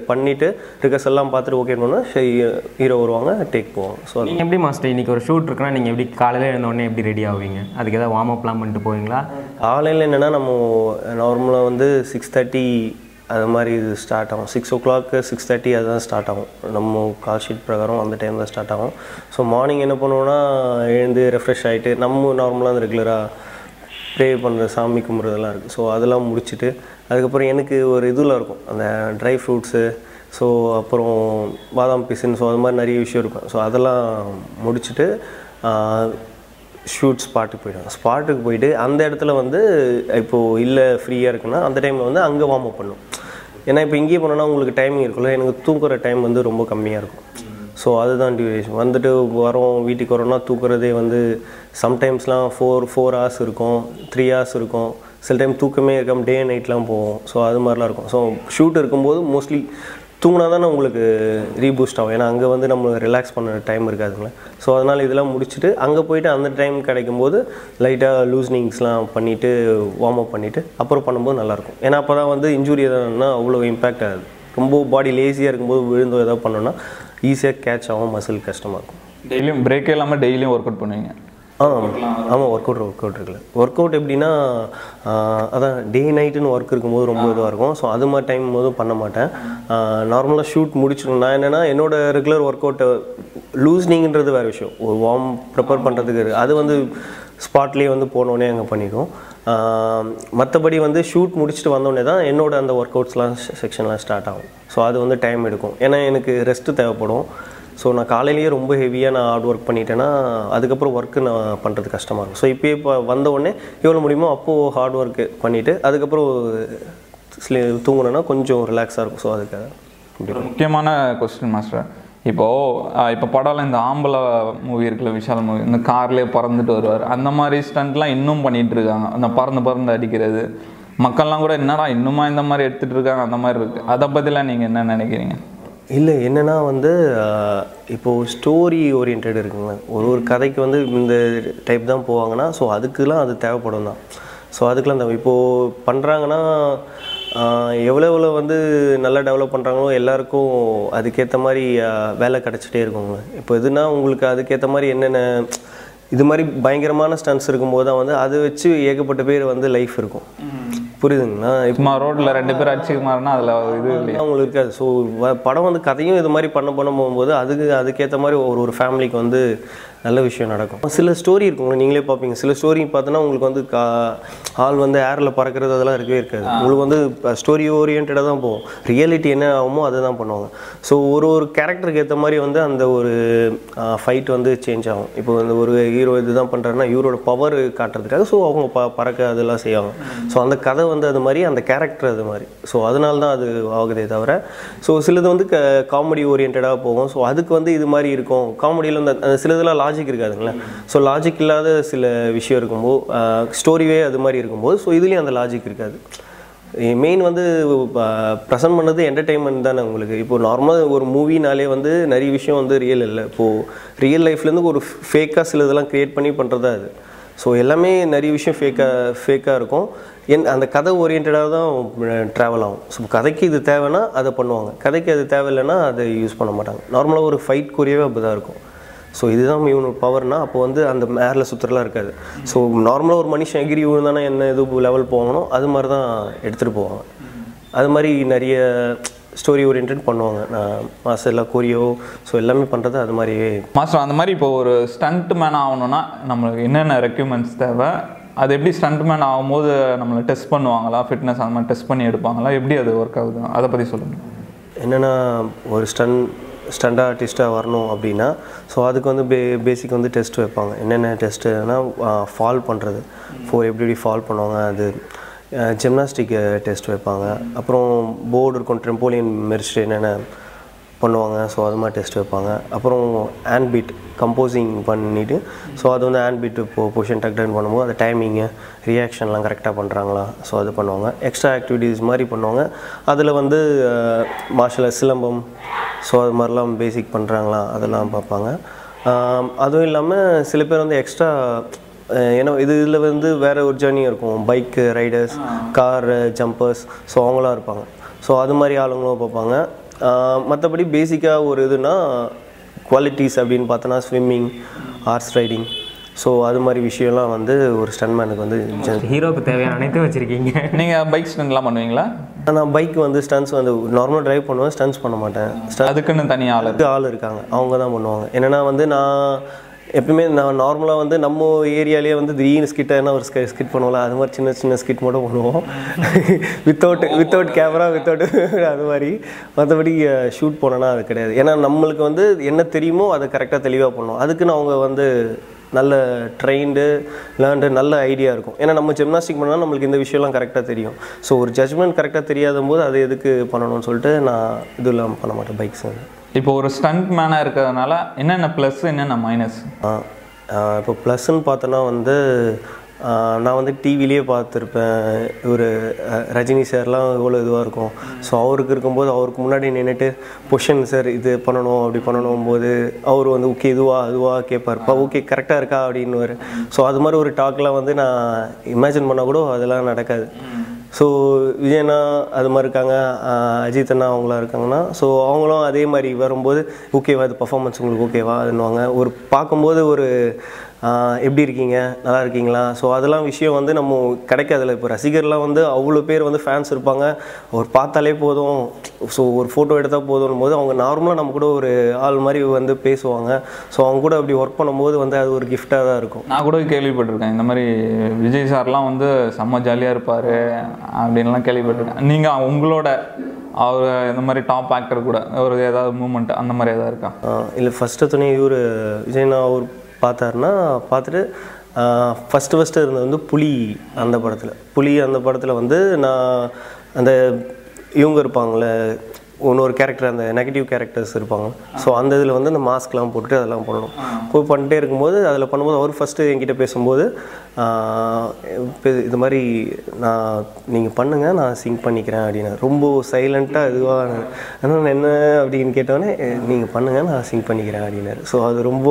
பண்ணிவிட்டு ரிகர்ஸ் எல்லாம் பார்த்துட்டு ஓகே பண்ணால் ஹீரோ வருவாங்க டேக் போவாங்க. ஸோ நீங்கள் எப்படி மாஸ்டர் இன்னைக்கு ஒரு ஷூட் இருக்குன்னா நீங்கள் எப்படி காலையில் எழுந்த உடனே எப்படி ரெடி ஆவீங்க? அதுக்கு ஏதாவது வார்ம் அப்லாம் பண்ணிட்டு போவீங்களா? காலையில் என்னென்னா நம்ம நார்மலாக வந்து சிக்ஸ் தேர்ட்டி அது மாதிரி இது ஸ்டார்ட் ஆகும். Six o'clock six thirty அதுதான் ஸ்டார்ட் ஆகும். நம்ம கால் ஷீட் பிரகாரம் அந்த டைம் தான் ஸ்டார்ட் ஆகும். ஸோ மார்னிங் என்ன பண்ணுவோன்னா எழுந்து ரெஃப்ரெஷ் ஆகிட்டு நம்ம நார்மலாக ரெகுலராக ப்ரே பண்ணுற சாமி கும்பிட்றதெல்லாம் இருக்குது ஸோ அதெல்லாம் முடிச்சுட்டு அதுக்கப்புறம் எனக்கு ஒரு இதில் இருக்கும். அந்த ட்ரை ஃப்ரூட்ஸு ஸோ அப்புறம் பாதாம் பிசின் ஸோ அது மாதிரி நிறைய விஷயம் இருக்கும். ஸோ அதெல்லாம் முடிச்சுட்டு ஷூட் ஸ்பாட்டுக்கு போயிடுவேன். ஸ்பாட்டுக்கு போயிட்டு அந்த இடத்துல வந்து இப்போது இல்லை ஃப்ரீயாக இருக்குன்னா அந்த டைமில் வந்து அங்கே வார்ம் அப் பண்ணும். ஏன்னா இப்போ இங்கேயே போனோன்னா உங்களுக்கு டைமிங் இருக்குல்ல எனக்கு தூங்குற டைம் வந்து ரொம்ப கம்மியாக இருக்கும். ஸோ அதுதான் டியூரேஷன் வந்துட்டு வரோம் வீட்டுக்கு வரோம்னா தூக்குறதே வந்து சம்டைம்ஸ்லாம் ஃபோர் ஃபோர் ஹவர்ஸ் இருக்கும் த்ரீ ஹவர்ஸ் இருக்கும். சில டைம் தூக்கமே இருக்காமல் டே நைட்லாம் போவோம் ஸோ அது மாதிரிலாம் இருக்கும். ஸோ ஷூட் இருக்கும்போது மோஸ்ட்லி தூங்கினா தானே உங்களுக்கு ரீபூஸ்ட் ஆகும். ஏன்னா அங்கே வந்து நம்ம ரிலாக்ஸ் பண்ண டைம் இருக்காதுங்களே ஸோ அதனால் இதெல்லாம் முடிச்சுட்டு அங்கே போயிட்டு அந்த டைம் கிடைக்கும்போது லைட்டாக லூஸ்னிங்ஸ்லாம் பண்ணிவிட்டு வார்ம் அப் பண்ணிவிட்டு அப்புறம் பண்ணும்போது நல்லாயிருக்கும் ஏன்னா அப்போ தான் வந்து இன்ஜுரி எதுனா அவ்வளோ இம்பேக்ட் ஆகுது. ரொம்ப பாடி லேசியாக இருக்கும்போது விழுந்தோ ஏதாவது பண்ணோன்னா ஈஸியாக கேட்ச் ஆகும் மசில் கஷ்டமாக இருக்கும். டெய்லியும் பிரேக்கே இல்லாமல் டெய்லியும் ஒர்க் அவுட் பண்ணுவீங்க? ஆ ஆமாம் ஒர்க் அவுட் ஒர்க் அவுட் இருக்குல்ல. ஒர்க் அவுட் எப்படின்னா அதான் டே நைட்டுன்னு ஒர்க் இருக்கும்போது ரொம்ப இதுவாக இருக்கும். ஸோ அது மாதிரி டைம் போதும் பண்ண மாட்டேன். நார்மலாக ஷூட் முடிச்சிடும் நான் என்னென்னா என்னோட ரெகுலர் ஒர்க் அவுட்டை லூஸ்னிங்கிறது வேறு விஷயம். ஒரு வார்ம் ப்ரிப்பேர் பண்ணுறதுக்கு. அது வந்து ஸ்பாட்லேயே வந்து போனோடனே அங்கே பண்ணிக்கும் மற்றபடி வந்து ஷூட் முடிச்சுட்டு வந்தோடனே தான் என்னோட அந்த ஒர்க் அவுட்ஸ்லாம் செக்ஷன்லாம் ஸ்டார்ட் ஆகும். ஸோ அது வந்து டைம் எடுக்கும். ஏன்னா எனக்கு ரெஸ்ட்டு தேவைப்படும். ஸோ நான் காலையிலேயே ரொம்ப ஹெவியாக நான் ஹார்ட் ஒர்க் பண்ணிட்டேன்னா அதுக்கப்புறம் ஒர்க்கு நான் பண்ணுறது கஷ்டமாக இருக்கும். ஸோ இப்போயே இப்போ வந்தவுடனே எவ்வளோ முடியுமோ அப்போது ஹார்ட் ஒர்க்கு பண்ணிவிட்டு அதுக்கப்புறம் ஸ்லீ தூங்கினேன்னா கொஞ்சம் ரிலாக்ஸாக இருக்கும். ஸோ அதுக்காக முக்கியமான கொஸ்டின் மாஸ்டர் இப்போது இப்போ படம்ல இந்த ஆம்பளை மூவி இருக்குல்ல விஷால் மூவி இந்த கார்லேயே பறந்துட்டு வருவார். அந்த மாதிரி ஸ்டண்ட்லாம் இன்னும் பண்ணிட்டு இருக்காங்க அந்த பறந்து பறந்து அடிக்கிறது. மக்கள்லாம் கூட என்னடா இன்னுமா இந்த மாதிரி எடுத்துட்டு இருக்காங்க அந்த மாதிரி இருக்கு. அதை பற்றிலாம் நீங்கள் என்ன நினைக்கிறீங்க? இல்லை என்னென்னா வந்து இப்போது ஸ்டோரி ஓரியன்ட் இருக்குங்க ஒரு ஒரு கதைக்கு வந்து இந்த டைப் தான் போவாங்கன்னா ஸோ அதுக்கெலாம் அது தேவைப்படும் தான் ஸோ அதுக்கெலாம் தேவை. இப்போது பண்ணுறாங்கன்னா எவ்வளோ எவ்வளோ வந்து நல்லா டெவலப் பண்ணுறாங்களோ எல்லாருக்கும் அதுக்கேற்ற மாதிரி வேலை கிடச்சிட்டே இருக்குங்க. இப்போ எதுனா உங்களுக்கு அதுக்கேற்ற மாதிரி என்னென்ன இது மாதிரி பயங்கரமான ஸ்டன்ஸ் இருக்கும்போது தான் வந்து அதை வச்சு ஏகப்பட்ட பேர் வந்து லைஃப் இருக்கும். புரியுதுங்களா? இப்போ ரோட்டில் ரெண்டு பேர் அடிச்சுக்க மாறினா அதில் இது அவங்களுக்கு இருக்காது. ஸோ படம் வந்து கதையும் இது மாதிரி பண்ண பண்ண போகும்போது அதுக்கு அதுக்கேற்ற மாதிரி ஒரு ஒரு ஃபேமிலிக்கு வந்து நல்ல விஷயம் நடக்கும். சில ஸ்டோரி இருக்குங்க நீங்களே பார்ப்பீங்க. சில ஸ்டோரி பார்த்தோன்னா உங்களுக்கு வந்து கா ஆள் வந்து ஏரில் பறக்கிறது அதெல்லாம் இருக்கவே இருக்காது. உங்களுக்கு வந்து ஸ்டோரி ஓரியன்டாக தான் போகும். ரியாலிட்டி என்ன ஆகுமோ அதை தான் பண்ணுவாங்க. ஸோ ஒரு ஒரு கேரக்டருக்கு ஏற்ற மாதிரி வந்து அந்த ஒரு ஃபைட் வந்து சேஞ்ச் ஆகும். இப்போ வந்து ஒரு ஹீரோ இதுதான் பண்ணுறாருன்னா ஹீரோட பவர் காட்டுறதுக்காக ஸோ அவங்க ப பறக்க அதெல்லாம் செய்வாங்க. ஸோ அந்த கதை வந்து அது மாதிரி அந்த கேரக்டர் அது மாதிரி. ஸோ அதனால தான் அது ஆகுதே தவிர ஸோ சிலது வந்து க காமெடி ஓரியன்டாக போகும். ஸோ அதுக்கு வந்து இது மாதிரி இருக்கும். காமெடியில் வந்து அந்த சிலதெல்லாம் லாஜிக் இருக்காதுங்களா? ஸோ லாஜிக் இல்லாத சில விஷயம் இருக்கும்போது ஸ்டோரிவே அது மாதிரி இருக்கும்போது ஸோ இதுலேயும் அந்த லாஜிக் இருக்காது. மெயின் வந்து ப்ரெசன்ட் பண்ணது என்டர்டெயின்மெண்ட் தானே உங்களுக்கு. இப்போ நார்மலாக ஒரு மூவினாலே வந்து நிறைய விஷயம் வந்து ரியல் இல்லை. இப்போது ரியல் லைஃப்லேருந்து ஒரு ஃபேக்காக சில இதெல்லாம் க்ரியேட் பண்ணி பண்ணுறதா அது ஸோ எல்லாமே நிறைய விஷயம் ஃபேக்காக ஃபேக்காக இருக்கும். என் அந்த கதை ஓரியன்டாக தான் ட்ராவல் ஆகும். ஸோ கதைக்கு இது தேவைன்னா அதை பண்ணுவாங்க. கதைக்கு அது தேவையில்லைன்னா அதை யூஸ் பண்ண மாட்டாங்க. நார்மலாக ஒரு ஃபைட் கூறியவே அப்படி தான் இருக்கும். ஸோ இதுதான் இவனோட பவர்னா அப்போ வந்து அந்த மேரில் சுற்றுலாம் இருக்காது. ஸோ நார்மலாக ஒரு மனுஷன் எகிரி விழுந்தானா என்ன இது லெவல் போகணும் அது மாதிரி தான் எடுத்துகிட்டு போவாங்க அது மாதிரி நிறைய ஸ்டோரி ஓரியன்ட் பண்ணுவாங்க. நான் மாஸ்டர் எல்லாம் கொரியோ ஸோ எல்லாமே பண்ணுறது அது மாதிரியே. மாஸ்டர் அந்த மாதிரி இப்போ ஒரு ஸ்டண்ட் மேன் ஆகணும்னா நம்மளுக்கு என்னென்ன ரெக்யூப்மெண்ட்ஸ் தேவை? அது எப்படி ஸ்டண்ட் மேன் ஆகும்போது நம்மளை டெஸ்ட் பண்ணுவாங்களா? ஃபிட்னஸ் அந்த மாதிரி டெஸ்ட் பண்ணி எடுப்பாங்களா? எப்படி அது ஒர்க் ஆகுது? அதை பற்றி சொல்லுங்கள் என்னென்னா ஒரு ஸ்டன் ஸ்டண்ட் ஆர்டிஸ்ட்டாக வரணும் அப்படின்னா ஸோ அதுக்கு வந்து பே பேசிக் வந்து டெஸ்ட் வைப்பாங்க. என்னென்ன டெஸ்ட்டுனா ஃபால் பண்ணுறது ஃபோர் எப்படி எப்படி ஃபால் பண்ணுவாங்க அது ஜிம்னாஸ்டிக் டெஸ்ட் வைப்பாங்க. அப்புறம் போர்டு இருக்கும் ட்ரெம்போலியன் மெரிச்சிட்டு என்னென்ன பண்ணுவாங்க. ஸோ அது மாதிரி டெஸ்ட் வைப்பாங்க. அப்புறம் ஹேண்ட் பீட் கம்போசிங் பண்ணிவிட்டு ஸோ அது வந்து ஹேண்ட் பீட் இப்போ பொசிஷன் டக் டவுன் பண்ணும்போது அந்த டைமிங்கு ரியாக்ஷன்லாம் கரெக்டாக பண்ணுறாங்களா ஸோ அது பண்ணுவாங்க. எக்ஸ்ட்ரா ஆக்டிவிட்டீஸ் மாதிரி பண்ணுவாங்க. அதில் வந்து மார்ஷல் சிலம்பம் ஸோ அது மாதிரிலாம் பேசிக் பண்ணுறாங்களா அதெல்லாம் பார்ப்பாங்க. அதுவும் இல்லாமல் சில பேர் வந்து எக்ஸ்ட்ரா ஏன்னா இது இதில் வந்து வேறு ஒரு ஜேர்னி இருக்கும். Bike riders car jumpers so அவங்களாம் இருப்பாங்க. ஸோ அது மாதிரி ஆளுங்களும் பார்ப்பாங்க. மற்றபடி பேசிக்காக ஒரு இதுனா குவாலிட்டிஸ் அப்படின்னு பார்த்தோன்னா ஸ்விம்மிங் ஹார்ஸ் ரைடிங் ஸோ அது மாதிரி விஷயம்லாம் வந்து ஒரு ஸ்டன்மேனுக்கு வந்து ஹீரோக்கு தேவையான அனைத்தும் வச்சுருக்கீங்க. நீங்கள் பைக் ஸ்டண்ட்லாம் பண்ணுவீங்களா? நான் பைக் வந்து ஸ்டன்ஸ் வந்து நார்மல் டிரைவ் பண்ணுவேன் ஸ்டன்ஸ் பண்ண மாட்டேன். அதுக்குன்னு தனி ஆள் ஆள் இருக்காங்க. அவங்க தான் பண்ணுவாங்க. என்னென்னா வந்து நான் எப்பவுமே நான் நார்மலாக வந்து நம்ம ஏரியாலேயே வந்து திடீர்னு ஸ்கிட்டாக என்ன ஒரு ஸ்கிட் பண்ணுவோம்ல அது மாதிரி சின்ன சின்ன ஸ்கிட் மட்டும் பண்ணுவோம். வித்தவுட் வித்தவுட் கேமரா வித்தவுட் அது மாதிரி. மற்றபடி ஷூட் போனோன்னா அது கிடையாது. ஏன்னா நம்மளுக்கு வந்து என்ன தெரியுமோ அதை கரெக்டாக தெளிவாக பண்ணணும் அதுக்குன்னு அவங்க வந்து நல்ல ட்ரெயின்டு லேண்டு நல்ல ஐடியா இருக்கும். ஏன்னா நம்ம ஜிம்னாஸ்டிக் பண்ணால் நம்மளுக்கு இந்த விஷயம்லாம் கரெக்டாக தெரியும். ஸோ ஒரு ஜட்ஜ்மெண்ட் கரெக்டாக தெரியாத போது அது எதுக்கு பண்ணணும்னு சொல்லிட்டு நான் இது இல்லாமல் பண்ண மாட்டேன் பைக்ஸ் வந்து. இப்போ ஒரு ஸ்டண்ட் மேனாக இருக்கிறதுனால என்னென்ன ப்ளஸ் என்னென்ன மைனஸ் இப்போ ப்ளஸ்ன்னு பார்த்தோன்னா வந்து நான் வந்து டிவிலேயே பார்த்துருப்பேன். ஒரு ரஜினி சார்லாம் எவ்வளோ இதுவாக இருக்கும். ஸோ அவருக்கு இருக்கும்போது அவருக்கு முன்னாடி நின்றுட்டு பொஷன் சார் இது பண்ணணும் அப்படி பண்ணணும் போது அவர் வந்து ஓகே இதுவா அதுவா கேட்பார் இப்போ ஓகே கரெக்டாக இருக்கா? அப்படின்னு ஸோ அது மாதிரி ஒரு டாக்லாம் வந்து நான் இமேஜின் பண்ணால் கூட அதெல்லாம் நடக்காது. ஸோ விஜயண்ணா அது மாதிரி இருக்காங்க அஜித் அண்ணா அவங்களாம் இருக்காங்கன்னா ஸோ அவங்களும் அதே மாதிரி வரும்போது ஓகேவா இது பர்ஃபாமன்ஸ் உங்களுக்கு ஓகேவா அதுன்னுவாங்க. ஒரு பார்க்கும்போது ஒரு எப்படி இருக்கீங்க? நல்லா இருக்கீங்களா? ஸோ அதெல்லாம் விஷயம் வந்து நம்ம கிடைக்காதுல்ல. இப்போ ரசிகர்லாம் வந்து அவ்வளோ பேர் வந்து ஃபேன்ஸ் இருப்பாங்க. அவர் பார்த்தாலே போதும். ஸோ ஒரு ஃபோட்டோ எடுத்தால் போதும் போது அவங்க நார்மலாக நம்ம கூட ஒரு ஆள் மாதிரி வந்து பேசுவாங்க. ஸோ அவங்க கூட அப்படி ஒர்க் பண்ணும்போது வந்து அது ஒரு கிஃப்டாக தான் இருக்கும். நான் கூட கேள்விப்பட்டிருக்கேன். இந்த மாதிரி விஜய் சார்லாம் வந்து செம்ம ஜாலியாக இருப்பார் அப்படின்லாம் கேள்விப்பட்டிருக்கேன். நீங்கள் உங்களோட அவர் இந்த மாதிரி டாப் ஆக்டர் கூட ஒரு ஏதாவது மூமெண்ட் அந்த மாதிரி ஏதாவது இருக்கா? இல்லை ஃபஸ்ட்டு துணை இவர் விஜய்னா அவர் பார்த்தாருன்னா பார்த்துட்டு ஃபஸ்ட்டு ஃபஸ்ட்டு இருந்தது வந்து புலி அந்த படத்தில். புலி அந்த படத்தில் வந்து நான் அந்த இவங்க இருப்பாங்களே இன்னொரு கேரக்டர் அந்த நெகட்டிவ் கேரக்டர்ஸ் இருப்பாங்க ஸோ அந்த இதில் வந்து அந்த மாஸ்க்லாம் போட்டுட்டு அதெல்லாம் பண்ணணும். போய் பண்ணிட்டே இருக்கும்போது அதில் பண்ணும்போது அவர் ஃபஸ்ட்டு என்கிட்ட பேசும்போது இது மாதிரி நான் நீங்கள் பண்ணுங்கள் நான் சிங்க் பண்ணிக்கிறேன் அப்படின்னு ரொம்ப சைலண்ட்டாக இதுவாக ஆனால் என்ன? அப்படின்னு கேட்டோன்னே நீங்கள் பண்ணுங்கள் நான் சிங்க் பண்ணிக்கிறேன் அப்படின்னாரு. ஸோ அது ரொம்ப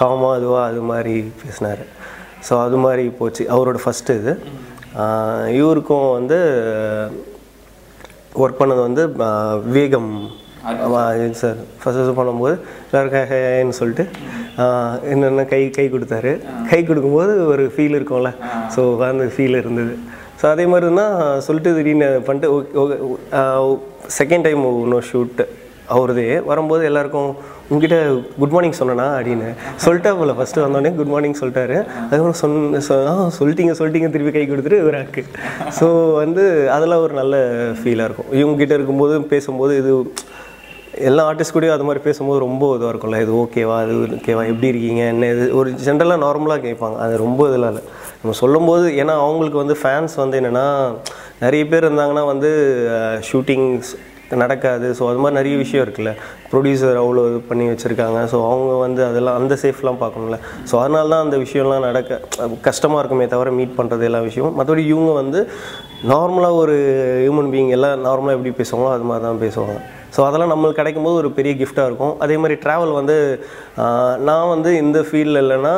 காமாக இதுவாக அது மாதிரி பேசினார். ஸோ அது மாதிரி போச்சு. அவரோட ஃபஸ்ட்டு இது. இவருக்கும் வந்து ஒர்க் பண்ணது வந்து ஆஹ் விவேகம் சார். ஃபஸ்ட் பண்ணும்போது ஹேன்னு சொல்லிட்டு என்னென்ன கை கை கொடுத்தாரு. கை கொடுக்கும்போது ஒரு ஃபீல் இருக்கும்ல. ஸோ அந்த ஃபீல் இருந்தது. ஸோ அதே மாதிரி தான் சொல்லிட்டு திடீர்னு பண்ணிட்டு செகண்ட் டைம் இன்னும் ஷூட் அவரது வரும்போது எல்லாருக்கும் உங்ககிட்ட குட் மார்னிங் சொன்னனா அப்படின்னு சொல்லிட்டா போல. ஃபஸ்ட்டு வந்தோடனே குட் மார்னிங் சொல்லிட்டாரு. அதுக்கப்புறம் சொன்ன ஆ சொல்லிட்டீங்க சொல்லிட்டீங்க திருப்பி கை கொடுத்துட்டு ஒரு ஆக்கு. ஸோ வந்து அதெல்லாம் ஒரு நல்ல ஃபீலாக இருக்கும். இவங்ககிட்ட இருக்கும்போது பேசும்போது இது எல்லா ஆர்டிஸ்ட் கூடயும் அது மாதிரி பேசும்போது ரொம்ப இதுவாக இருக்கும்ல. இது ஓகேவா இது ஓகேவா எப்படி இருக்கீங்க என்ன இது? ஒரு ஜென்ரலாக நார்மலாக கேட்பாங்க. அது ரொம்ப இதெல்லாம் இல்லை. நம்ம சொல்லும்போது ஏன்னா அவங்களுக்கு வந்து ஃபேன்ஸ் வந்து என்னென்னா நிறைய பேர் இருந்தாங்கன்னா வந்து ஷூட்டிங்ஸ் நடக்காது. ஸோ அது மாதிரி நிறைய விஷயம் இருக்குல்ல. ப்ரொடியூசர் அவ்வளோ இது பண்ணி வச்சுருக்காங்க. ஸோ அவங்க வந்து அதெல்லாம் அந்த சேஃப்லாம் பார்க்கணும்ல. ஸோ அதனால தான் அந்த விஷயம்லாம் நடக்க கஷ்டமாக இருக்குமே தவிர மீட் பண்ணுறது எல்லா விஷயமும். மற்றபடி இவங்க வந்து நார்மலாக ஒரு ஹியூமன் பீயிங் எல்லாம் நார்மலாக எப்படி பேசுவாங்களோ அது மாதிரி தான் பேசுவாங்க. ஸோ அதெல்லாம் நம்மளுக்கு கிடைக்கும் போது ஒரு பெரிய கிஃப்டாக இருக்கும். அதே மாதிரி ட்ராவல் வந்து நான் வந்து இந்த ஃபீல்டில் இல்லைன்னா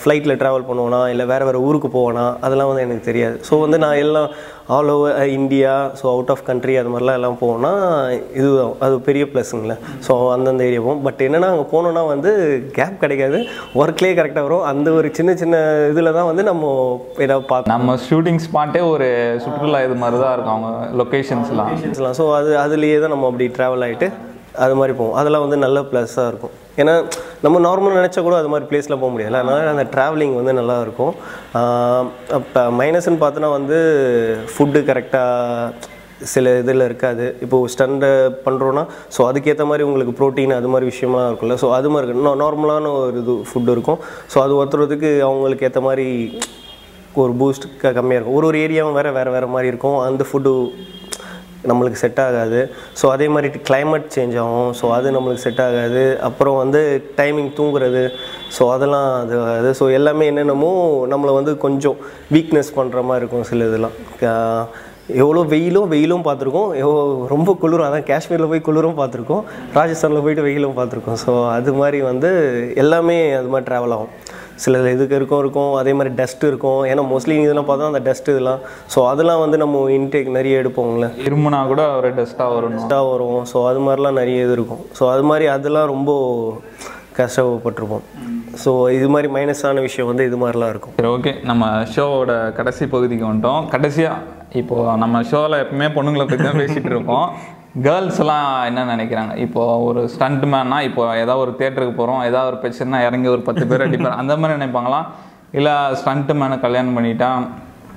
ஃப்ளைட்டில் ட்ராவல் பண்ணுவேனா? இல்லை வேறு வேறு ஊருக்கு போவேனா? அதெல்லாம் வந்து எனக்கு தெரியாது. ஸோ வந்து நான் எல்லாம் all over India so out of country அது மாதிரிலாம் எல்லாம் போவோம்னா இதுதான் அது பெரிய ப்ளஸ்ங்களே ஸோ அந்தந்த ஏரியா போவோம். பட் என்னென்னா அங்கே போனோன்னா வந்து கேப் கிடைக்காது. ஒர்க்லேயே கரெக்டாக வரும். அந்த ஒரு சின்ன சின்ன இதில் தான் வந்து நம்ம ஏதாவது பார்த்து நம்ம ஷூட்டிங் ஸ்பாட்டே ஒரு சுற்றுலா இது மாதிரி தான் இருக்கும். அவங்க லொக்கேஷன்ஸ்லாம் பேசலாம் ஸோ அது அதுலேயே தான் நம்ம அப்படி ட்ராவல் ஆகிட்டு அது மாதிரி போவோம். அதெல்லாம் வந்து நல்ல ப்ளஸ்ஸாக இருக்கும். ஏன்னா நம்ம நார்மலாக நினச்சா கூட அது மாதிரி பிளேஸில் போக முடியாது அதனால் அந்த ட்ராவலிங் வந்து நல்லா இருக்கும் இப்போ மைனஸ்ன்னு பார்த்தோன்னா வந்து ஃபுட்டு கரெக்டாக சில இதில் இருக்காது. இப்போது ஸ்டண்டை பண்ணுறோன்னா ஸோ அதுக்கேற்ற மாதிரி உங்களுக்கு ப்ரோட்டீன் அது மாதிரி விஷயம்லாம் இருக்கும்ல. ஸோ அது மாதிரி இருக்கு நார்மலான ஒரு இது ஃபுட் இருக்கும். ஸோ அது ஒருத்தருக்கு அவங்களுக்கு ஏற்ற மாதிரி ஒரு பூஸ்ட் கம்மியாக இருக்கும். ஒரு ஒரு ஏரியாவும் வேறு வேறு வேறு மாதிரி இருக்கும். அந்த ஃபுட்டு நம்மளுக்கு செட் ஆகாது. ஸோ அதே மாதிரி கிளைமேட் சேஞ்ச் ஆகும். ஸோ அது நம்மளுக்கு செட் ஆகாது. அப்புறம் வந்து டைமிங் தூங்குறது. ஸோ அதெல்லாம் அது அது. ஸோ எல்லாமே என்னென்னமோ நம்மளை வந்து கொஞ்சம் வீக்னஸ் பண்ணுற மாதிரி இருக்கும் சில இதெல்லாம். எவ்வளோ வெயிலும் வெயிலும் பார்த்துருக்கோம். எவ்வளோ ரொம்ப குளிரும். அதான் காஷ்மீரில் போய் குளிரும் பார்த்துருக்கோம். ராஜஸ்தானில் போயிட்டு வெயிலும் பார்த்துருக்கோம். ஸோ அது மாதிரி வந்து எல்லாமே அது மாதிரி ட்ராவல் ஆகும். சில இதுக்கு இருக்கும் இருக்கும். அதே மாதிரி டஸ்ட் இருக்கும். ஏன்னா மோஸ்ட்லி இதெல்லாம் பார்த்தா அந்த டஸ்ட் இதெல்லாம். ஸோ அதெல்லாம் வந்து நம்ம இன்டேக் நிறைய எடுப்போம்ல. இருமுனா கூட ஒரு டஸ்ட்டாக வரும் டஸ்ட்டாக வரும். ஸோ அது மாதிரிலாம் நிறைய இது இருக்கும். ஸோ அது மாதிரி அதெல்லாம் ரொம்ப கஷ்டப்பட்டிருப்போம். ஸோ இது மாதிரி மைனஸான விஷயம் வந்து இது மாதிரிலாம் இருக்கும். சரி ஓகே நம்ம ஷோவோட கடைசி பகுதிக்கு வந்துட்டோம். கடைசியாக இப்போது நம்ம ஷோவில் எப்பவுமே பொண்ணுங்களை பற்றி தான் பேசிகிட்டு இருக்கோம். கேர்ள்ஸ் எல்லாம் என்ன நினைக்கிறாங்க? இப்போ ஒரு ஸ்டண்ட் மேன்னா இப்போ ஏதாவது ஒரு தேட்டருக்கு போகிறோம் ஏதாவது ஒரு பிரச்சனை இறங்கி ஒரு பத்து பேர் அடிப்பார் அந்த மாதிரி நினைப்பாங்களா? இல்லை ஸ்டண்ட் மேனை கல்யாணம் பண்ணிட்டா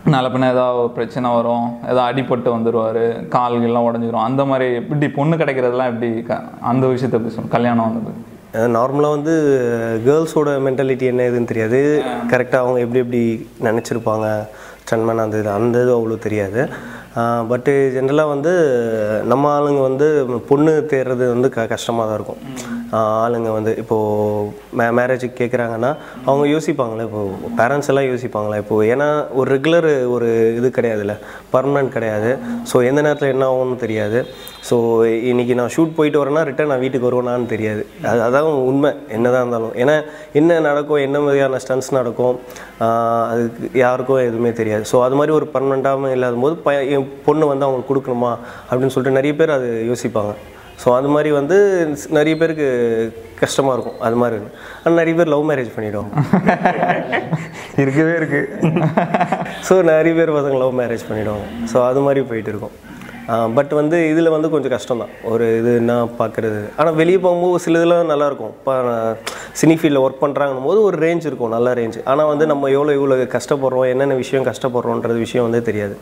நாளை பின்ன ஏதாவது ஒரு பிரச்சனை வரும் ஏதாவது அடிபட்டு வந்துடுவார் கால்கள்லாம் உடஞ்சிரும். அந்த மாதிரி எப்படி பொண்ணு கிடைக்கிறதெல்லாம் எப்படி க- அந்த விஷயத்தை எப்படி சொல்லணும் கல்யாணம் வந்தது நார்மலாக வந்து கேர்ள்ஸோட மென்டாலிட்டி என்ன இதுன்னு தெரியாது. கரெக்டாக அவங்க எப்படி எப்படி நினச்சிருப்பாங்க? சன்மன் அந்த இது அந்த இது அவ்வளோ தெரியாது. பட்டு ஜென்ரலாக வந்து நம்ம ஆளுங்க வந்து பொண்ணு தேடுறது வந்து க கஷ்டமாக தான் இருக்கும். ஆளுங்க வந்து இப்போது மே மேரேஜுக்கு கேட்குறாங்கன்னா அவங்க யோசிப்பாங்களே இப்போது பேரண்ட்ஸ் எல்லாம் யோசிப்பாங்களே இப்போது ஏன்னா ஒரு ரெகுலர் ஒரு இது கிடையாதுல்ல பர்மனன்ட் கிடையாது. ஸோ எந்த நேரத்தில் என்ன ஆகும்னு தெரியாது. ஸோ இன்றைக்கி நான் ஷூட் போயிட்டு வரேன்னா ரிட்டன் நான் வீட்டுக்கு வருவேனான்னு தெரியாது. அது அதான் உண்மை என்னதான் இருந்தாலும். ஏன்னா என்ன நடக்கும் என்ன மாதிரியான ஸ்டன்ஸ் நடக்கும் அதுக்கு யாருக்கும் எதுவுமே தெரியாது. ஸோ அது மாதிரி ஒரு பர்மனெண்ட்டாகவும் இல்லாத போது ப என் பொண்ணு வந்து அவங்களுக்கு கொடுக்கணுமா அப்படின்னு சொல்லிட்டு நிறைய பேர் அது யோசிப்பாங்க. ஸோ அது மாதிரி வந்து நிறைய பேருக்கு கஷ்டமாக இருக்கும். அது மாதிரி இருக்கு. ஆனால் நிறைய பேர் லவ் மேரேஜ் பண்ணிவிடுவாங்க இருக்கவே இருக்கு. ஸோ நிறைய பேர் பசங்க லவ் மேரேஜ் பண்ணிவிடுவாங்க ஸோ அது மாதிரி போயிட்டு இருக்கும். பட் வந்து இதில் வந்து கொஞ்சம் கஷ்டம் தான். ஒரு இது என்ன பார்க்குறது ஆனால் வெளியே போகும்போது சில இதெல்லாம் நல்லாயிருக்கும் இப்போ சினி ஃபீல்டில் ஒர்க் பண்ணுறாங்கன்னும் போது ஒரு ரேஞ்ச் இருக்கும். நல்ல ரேஞ்ச் ஆனால் வந்து நம்ம எவ்வளோ இவ்வளோ கஷ்டப்படுறோம் என்னென்ன விஷயம் கஷ்டப்படுறோன்றது விஷயம் வந்து தெரியாது.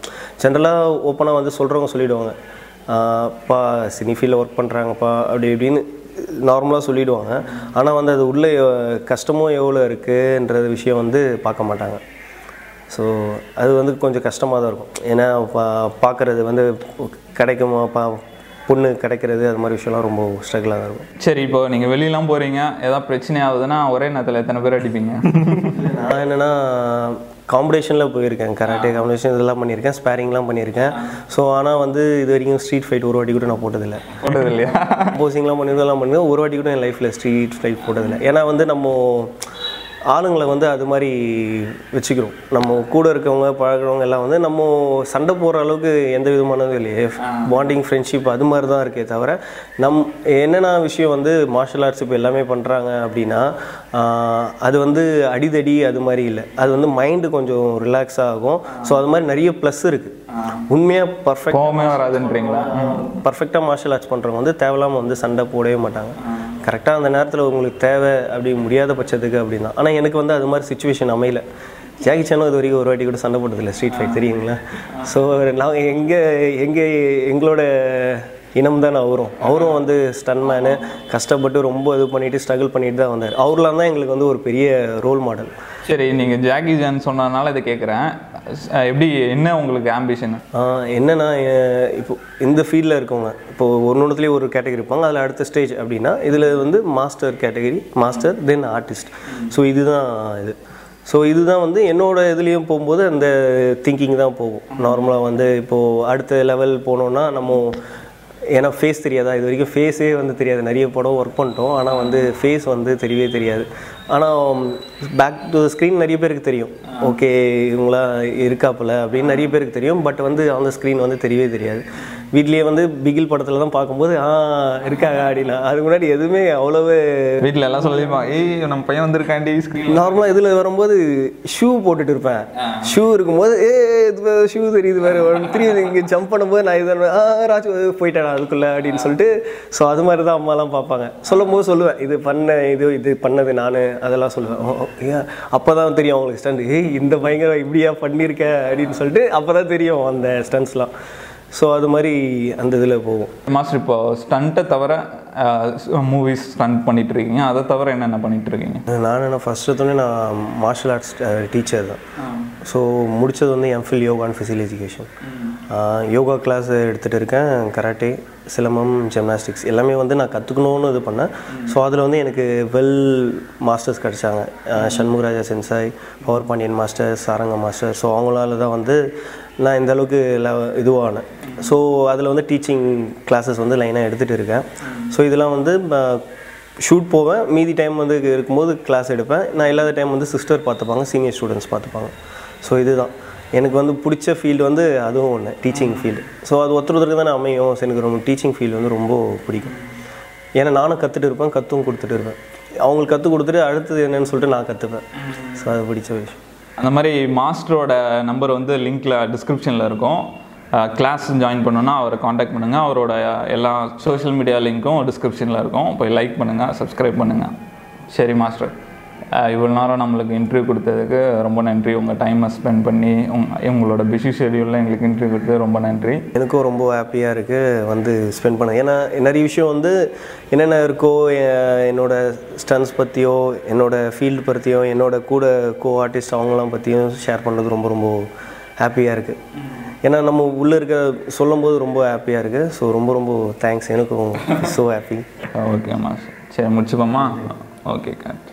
ஜென்ரலாக ஓப்பனாக வந்து சொல்கிறவங்க சொல்லிவிடுவாங்க அப்பா சினி ஃபீல்டில் ஒர்க் பண்ணுறாங்கப்பா அப்படி இப்படின்னு நார்மலாக சொல்லிடுவாங்க. ஆனால் வந்து அது உள்ளே கஷ்டமும் எவ்வளோ இருக்குன்றது விஷயம் வந்து பார்க்க மாட்டாங்க. ஸோ அது வந்து கொஞ்சம் கஷ்டமாக தான் இருக்கும். ஏன்னா பா பார்க்குறது வந்து கிடைக்குமா பா பொண்ணு கிடைக்கிறது அது மாதிரி விஷயம்லாம் ரொம்ப ஸ்ட்ரகிளாக தான் இருக்கும். சரி இப்போ நீங்கள் வெளியெல்லாம் போகிறீங்க ஏதாவது பிரச்சனை ஆகுதுன்னா ஒரே நேரத்தில் எத்தனை பேர் அடிப்பீங்க? நான் என்னென்னா காம்படிஷனில் போயிருக்கேன். கராட்டே காம்படிஷன் இதெல்லாம் பண்ணியிருக்கேன். ஸ்பேரிங்லாம் பண்ணியிருக்கேன். ஸோ ஆனால் வந்து இது வரைக்கும் ஸ்ட்ரீட் ஃபைட் ஒரு வாட்டி கூட நான் போட்டதில்லை. போட்டது இல்லையா போசிங்லாம் பண்ணியிருந்தெல்லாம் பண்ணி ஒரு வாட்டி கூட என் லைஃப்பில் ஸ்ட்ரீட் ஃபைட் போட்டதில்லை. ஏன்னா வந்து நம்ம ஆளுங்களை வந்து அது மாதிரி வச்சுக்கிறோம். நம்ம கூட இருக்கவங்க பழகுறவங்க எல்லாம் வந்து நம்ம சண்டை போடுற அளவுக்கு எந்த விதமானதும் இல்லையே. பாண்டிங் ஃப்ரெண்ட்ஷிப் அது மாதிரி தான் இருக்கே தவிர நம் என்னென்ன விஷயம் வந்து மார்ஷல் ஆர்ட்ஸ் இப்போ எல்லாமே பண்ணுறாங்க அப்படின்னா அது வந்து அடிதடி அது மாதிரி இல்லை. அது வந்து மைண்டு கொஞ்சம் ரிலாக்ஸ் ஆகும். ஸோ அது மாதிரி நிறைய ப்ளஸ் இருக்குது உண்மையாக பர்ஃபெக்ட் வராதுன்றீங்களா? பர்ஃபெக்டாக மார்ஷல் ஆர்ட்ஸ் பண்ணுறவங்க வந்து தேவையில்லாமல் வந்து சண்டை போடவே மாட்டாங்க. கரெக்டாக அந்த நேரத்தில் உங்களுக்கு தேவை அப்படி முடியாத பட்சத்துக்கு அப்படின்னா. ஆனால் எனக்கு வந்து அது மாதிரி சுச்சுவேஷன் அமையல. ஜாக்கி சேனும் இது வரைக்கும் ஒரு வாட்டி கூட சண்டை போட்டதில்லை ஸ்ட்ரீட் ஃபைட் தெரியுங்களா? ஸோ நான் எங்கே எங்கே எங்களோட இனம் தான் அவரும். அவரும் வந்து ஸ்டன்மேனு கஷ்டப்பட்டு ரொம்ப இது பண்ணிட்டு ஸ்ட்ரகிள் பண்ணிட்டு தான் வந்தார். அவர்லாம் தான் எங்களுக்கு வந்து ஒரு பெரிய ரோல் மாடல் சரி நீங்கள் ஜாக்கி ஜான் சொன்னதுனால இதை கேட்குறேன் எப்படி என்ன உங்களுக்கு ஆம்பிஷன் என்னென்னா என்னன்னா இப்போ இந்த ஃபீல்டில் இருக்கவங்க இப்போ ஒன்று ஒரு கேட்டகரி இருப்பாங்க அதில் அடுத்த ஸ்டேஜ் அப்படின்னா இதில் வந்து master category master then artist so இதுதான் இது. ஸோ இதுதான் வந்து என்னோட இதுலேயும் போகும்போது அந்த திங்கிங் தான் போகும். நார்மலாக வந்து இப்போது அடுத்த லெவல் போனோன்னா நம்ம ஏன்னா ஃபேஸ் தெரியாதா? இது வரைக்கும் ஃபேஸே வந்து தெரியாது. நிறைய படம் ஒர்க் பண்ணிட்டோம். ஆனால் வந்து ஃபேஸ் வந்து தெரியவே தெரியாது. ஆனால் பேக் டு ஸ்க்ரீன் நிறைய பேருக்கு தெரியும். ஓகே இவங்களா இருக்காப்புல அப்படின்னு நிறைய பேருக்கு தெரியும். பட் வந்து அந்த ஸ்க்ரீன் வந்து தெரியவே தெரியாது. வீட்லேயே வந்து பிகில் படத்தில் தான் பார்க்கும்போது ஆ இருக்காங்க அப்படின்னா அதுக்கு முன்னாடி எதுவுமே அவ்வளவு வீட்டில் எல்லாம் சொல்லிருப்பாங்க ஏய் நம்ம பையன் வந்திருக்காண்டி ஸ்க்ரீன் நார்மலாக இதில் வரும்போது ஷூ போட்டுட்டு இருப்பேன். ஷூ இருக்கும்போது ஏ இது ஷூ தெரியுது வேறு திரும்பி இங்கே ஜம்ப் பண்ணும்போது நான் இதை ஆ ராஜு போயிட்டேன் அதுக்குள்ளே அப்படின்னு சொல்லிட்டு ஸோ அது மாதிரி தான் அம்மாலாம் பார்ப்பாங்க. சொல்லும் போது சொல்லுவேன் இது பண்ண இது இது பண்ணது நான் அதெல்லாம் சொல்லுவேன். அப்போ தான் தெரியும் அவங்களுக்கு ஸ்டண்ட் ஏய் இந்த பயங்கர இப்படியா பண்ணியிருக்க அப்படின்னு சொல்லிட்டு அப்போ தான் தெரியும் அந்த ஸ்டண்ட்ஸ்லாம் ஸோ அது மாதிரி அந்த இதில் போகும். மாஸ்டர் இப்போ ஸ்டண்ட்டை தவிர மூவிஸ் ஸ்டண்ட் பண்ணிட்டு இருக்கீங்க அதை தவிர என்னென்ன பண்ணிட்டு இருக்கீங்க நான் என்ன ஃபஸ்ட் எடுத்தோடனே நான் மார்ஷல் ஆர்ட்ஸ் டீச்சர் தான். ஸோ முடித்தது வந்து MPhil yoga and physical education yoga class எடுத்துகிட்டு இருக்கேன். கராட்டே சிலம்பம் ஜிம்னாஸ்டிக்ஸ் எல்லாமே வந்து நான் கற்றுக்கணும்னு இது பண்ணேன். ஸோ அதில் வந்து எனக்கு well masters கிடச்சாங்க. Shanmugaraja sensei power Pandian master Saranga master. So அவங்களால தான் வந்து நான் இந்த அளவுக்கு இதுவானேன் ஸோ அதில் வந்து டீச்சிங் கிளாஸஸ் வந்து லைனாக எடுத்துகிட்டு இருக்கேன். ஸோ இதெல்லாம் வந்து ஷூட் போவேன். மீதி டைம் வந்து இருக்கும்போது கிளாஸ் எடுப்பேன். நான் இல்லாத டைம் வந்து சிஸ்டர் பார்த்துப்பாங்க சீனியர் ஸ்டூடெண்ட்ஸ் பார்த்துப்பாங்க. ஸோ இதுதான். எனக்கு வந்து பிடிச்ச ஃபீல்டு வந்து அதுவும் ஒன்று டீச்சிங் ஃபீல்டு ஸோ அது ஒருத்தர் ஒருத்தருக்கு தானே அமையும். ஸோ எனக்கு ரொம்ப டீச்சிங் ஃபீல்டு வந்து ரொம்ப பிடிக்கும். ஏன்னா நானும் கற்றுட்டு இருப்பேன் கற்றும் கொடுத்துட்டு இருப்பேன். அவங்களுக்கு கற்றுக் கொடுத்துட்டு அடுத்தது என்னன்னு சொல்லிட்டு நான் கற்றுப்பேன் ஸோ அது பிடிச்ச விஷயம். அந்த மாதிரி மாஸ்டரோட நம்பர் வந்து லிங்க்கில் டிஸ்கிரிப்ஷனில் இருக்கும். கிளாஸ் ஜாயின் பண்ணணும்னா அவரை காண்டாக்ட் பண்ணுங்கள் அவரோட எல்லா சோஷியல் மீடியா லிங்க்கும் டிஸ்கிரிப்ஷனில் இருக்கும். போய் லைக் பண்ணுங்கள் சப்ஸ்கிரைப் பண்ணுங்கள் சரி மாஸ்டர். இவ்வளோ நேரம் நம்மளுக்கு இன்டர்வியூ கொடுத்ததுக்கு ரொம்ப நன்றி. உங்கள் டைமை ஸ்பெண்ட் பண்ணி உங் உங்களோட பிஸி ஷெடியூலில் எங்களுக்கு இன்டர்வியூ கொடுத்தது ரொம்ப நன்றி. எனக்கும் ரொம்ப ஹாப்பியாக இருக்குது வந்து ஸ்பெண்ட் பண்ண. ஏன்னா நிறைய விஷயம் வந்து என்னென்ன இருக்கோ என்னோட ஸ்டன்ஸ் பற்றியோ என்னோட ஃபீல்டு பற்றியோ என்னோட கூட கோ ஆர்டிஸ்ட் அவங்களாம் பற்றியும் ஷேர் பண்ணது ரொம்ப ரொம்ப ஹாப்பியாக இருக்குது ஏன்னா நம்ம உள்ளே இருக்க சொல்லும்போது ரொம்ப ஹாப்பியாக இருக்குது ஸோ ரொம்ப ரொம்ப தேங்க்ஸ் எனக்கும் ஸோ ஹாப்பி ஓகே மாஸ்டர் சரி முடிச்சுக்கோமா ஓகே கரெக்ட்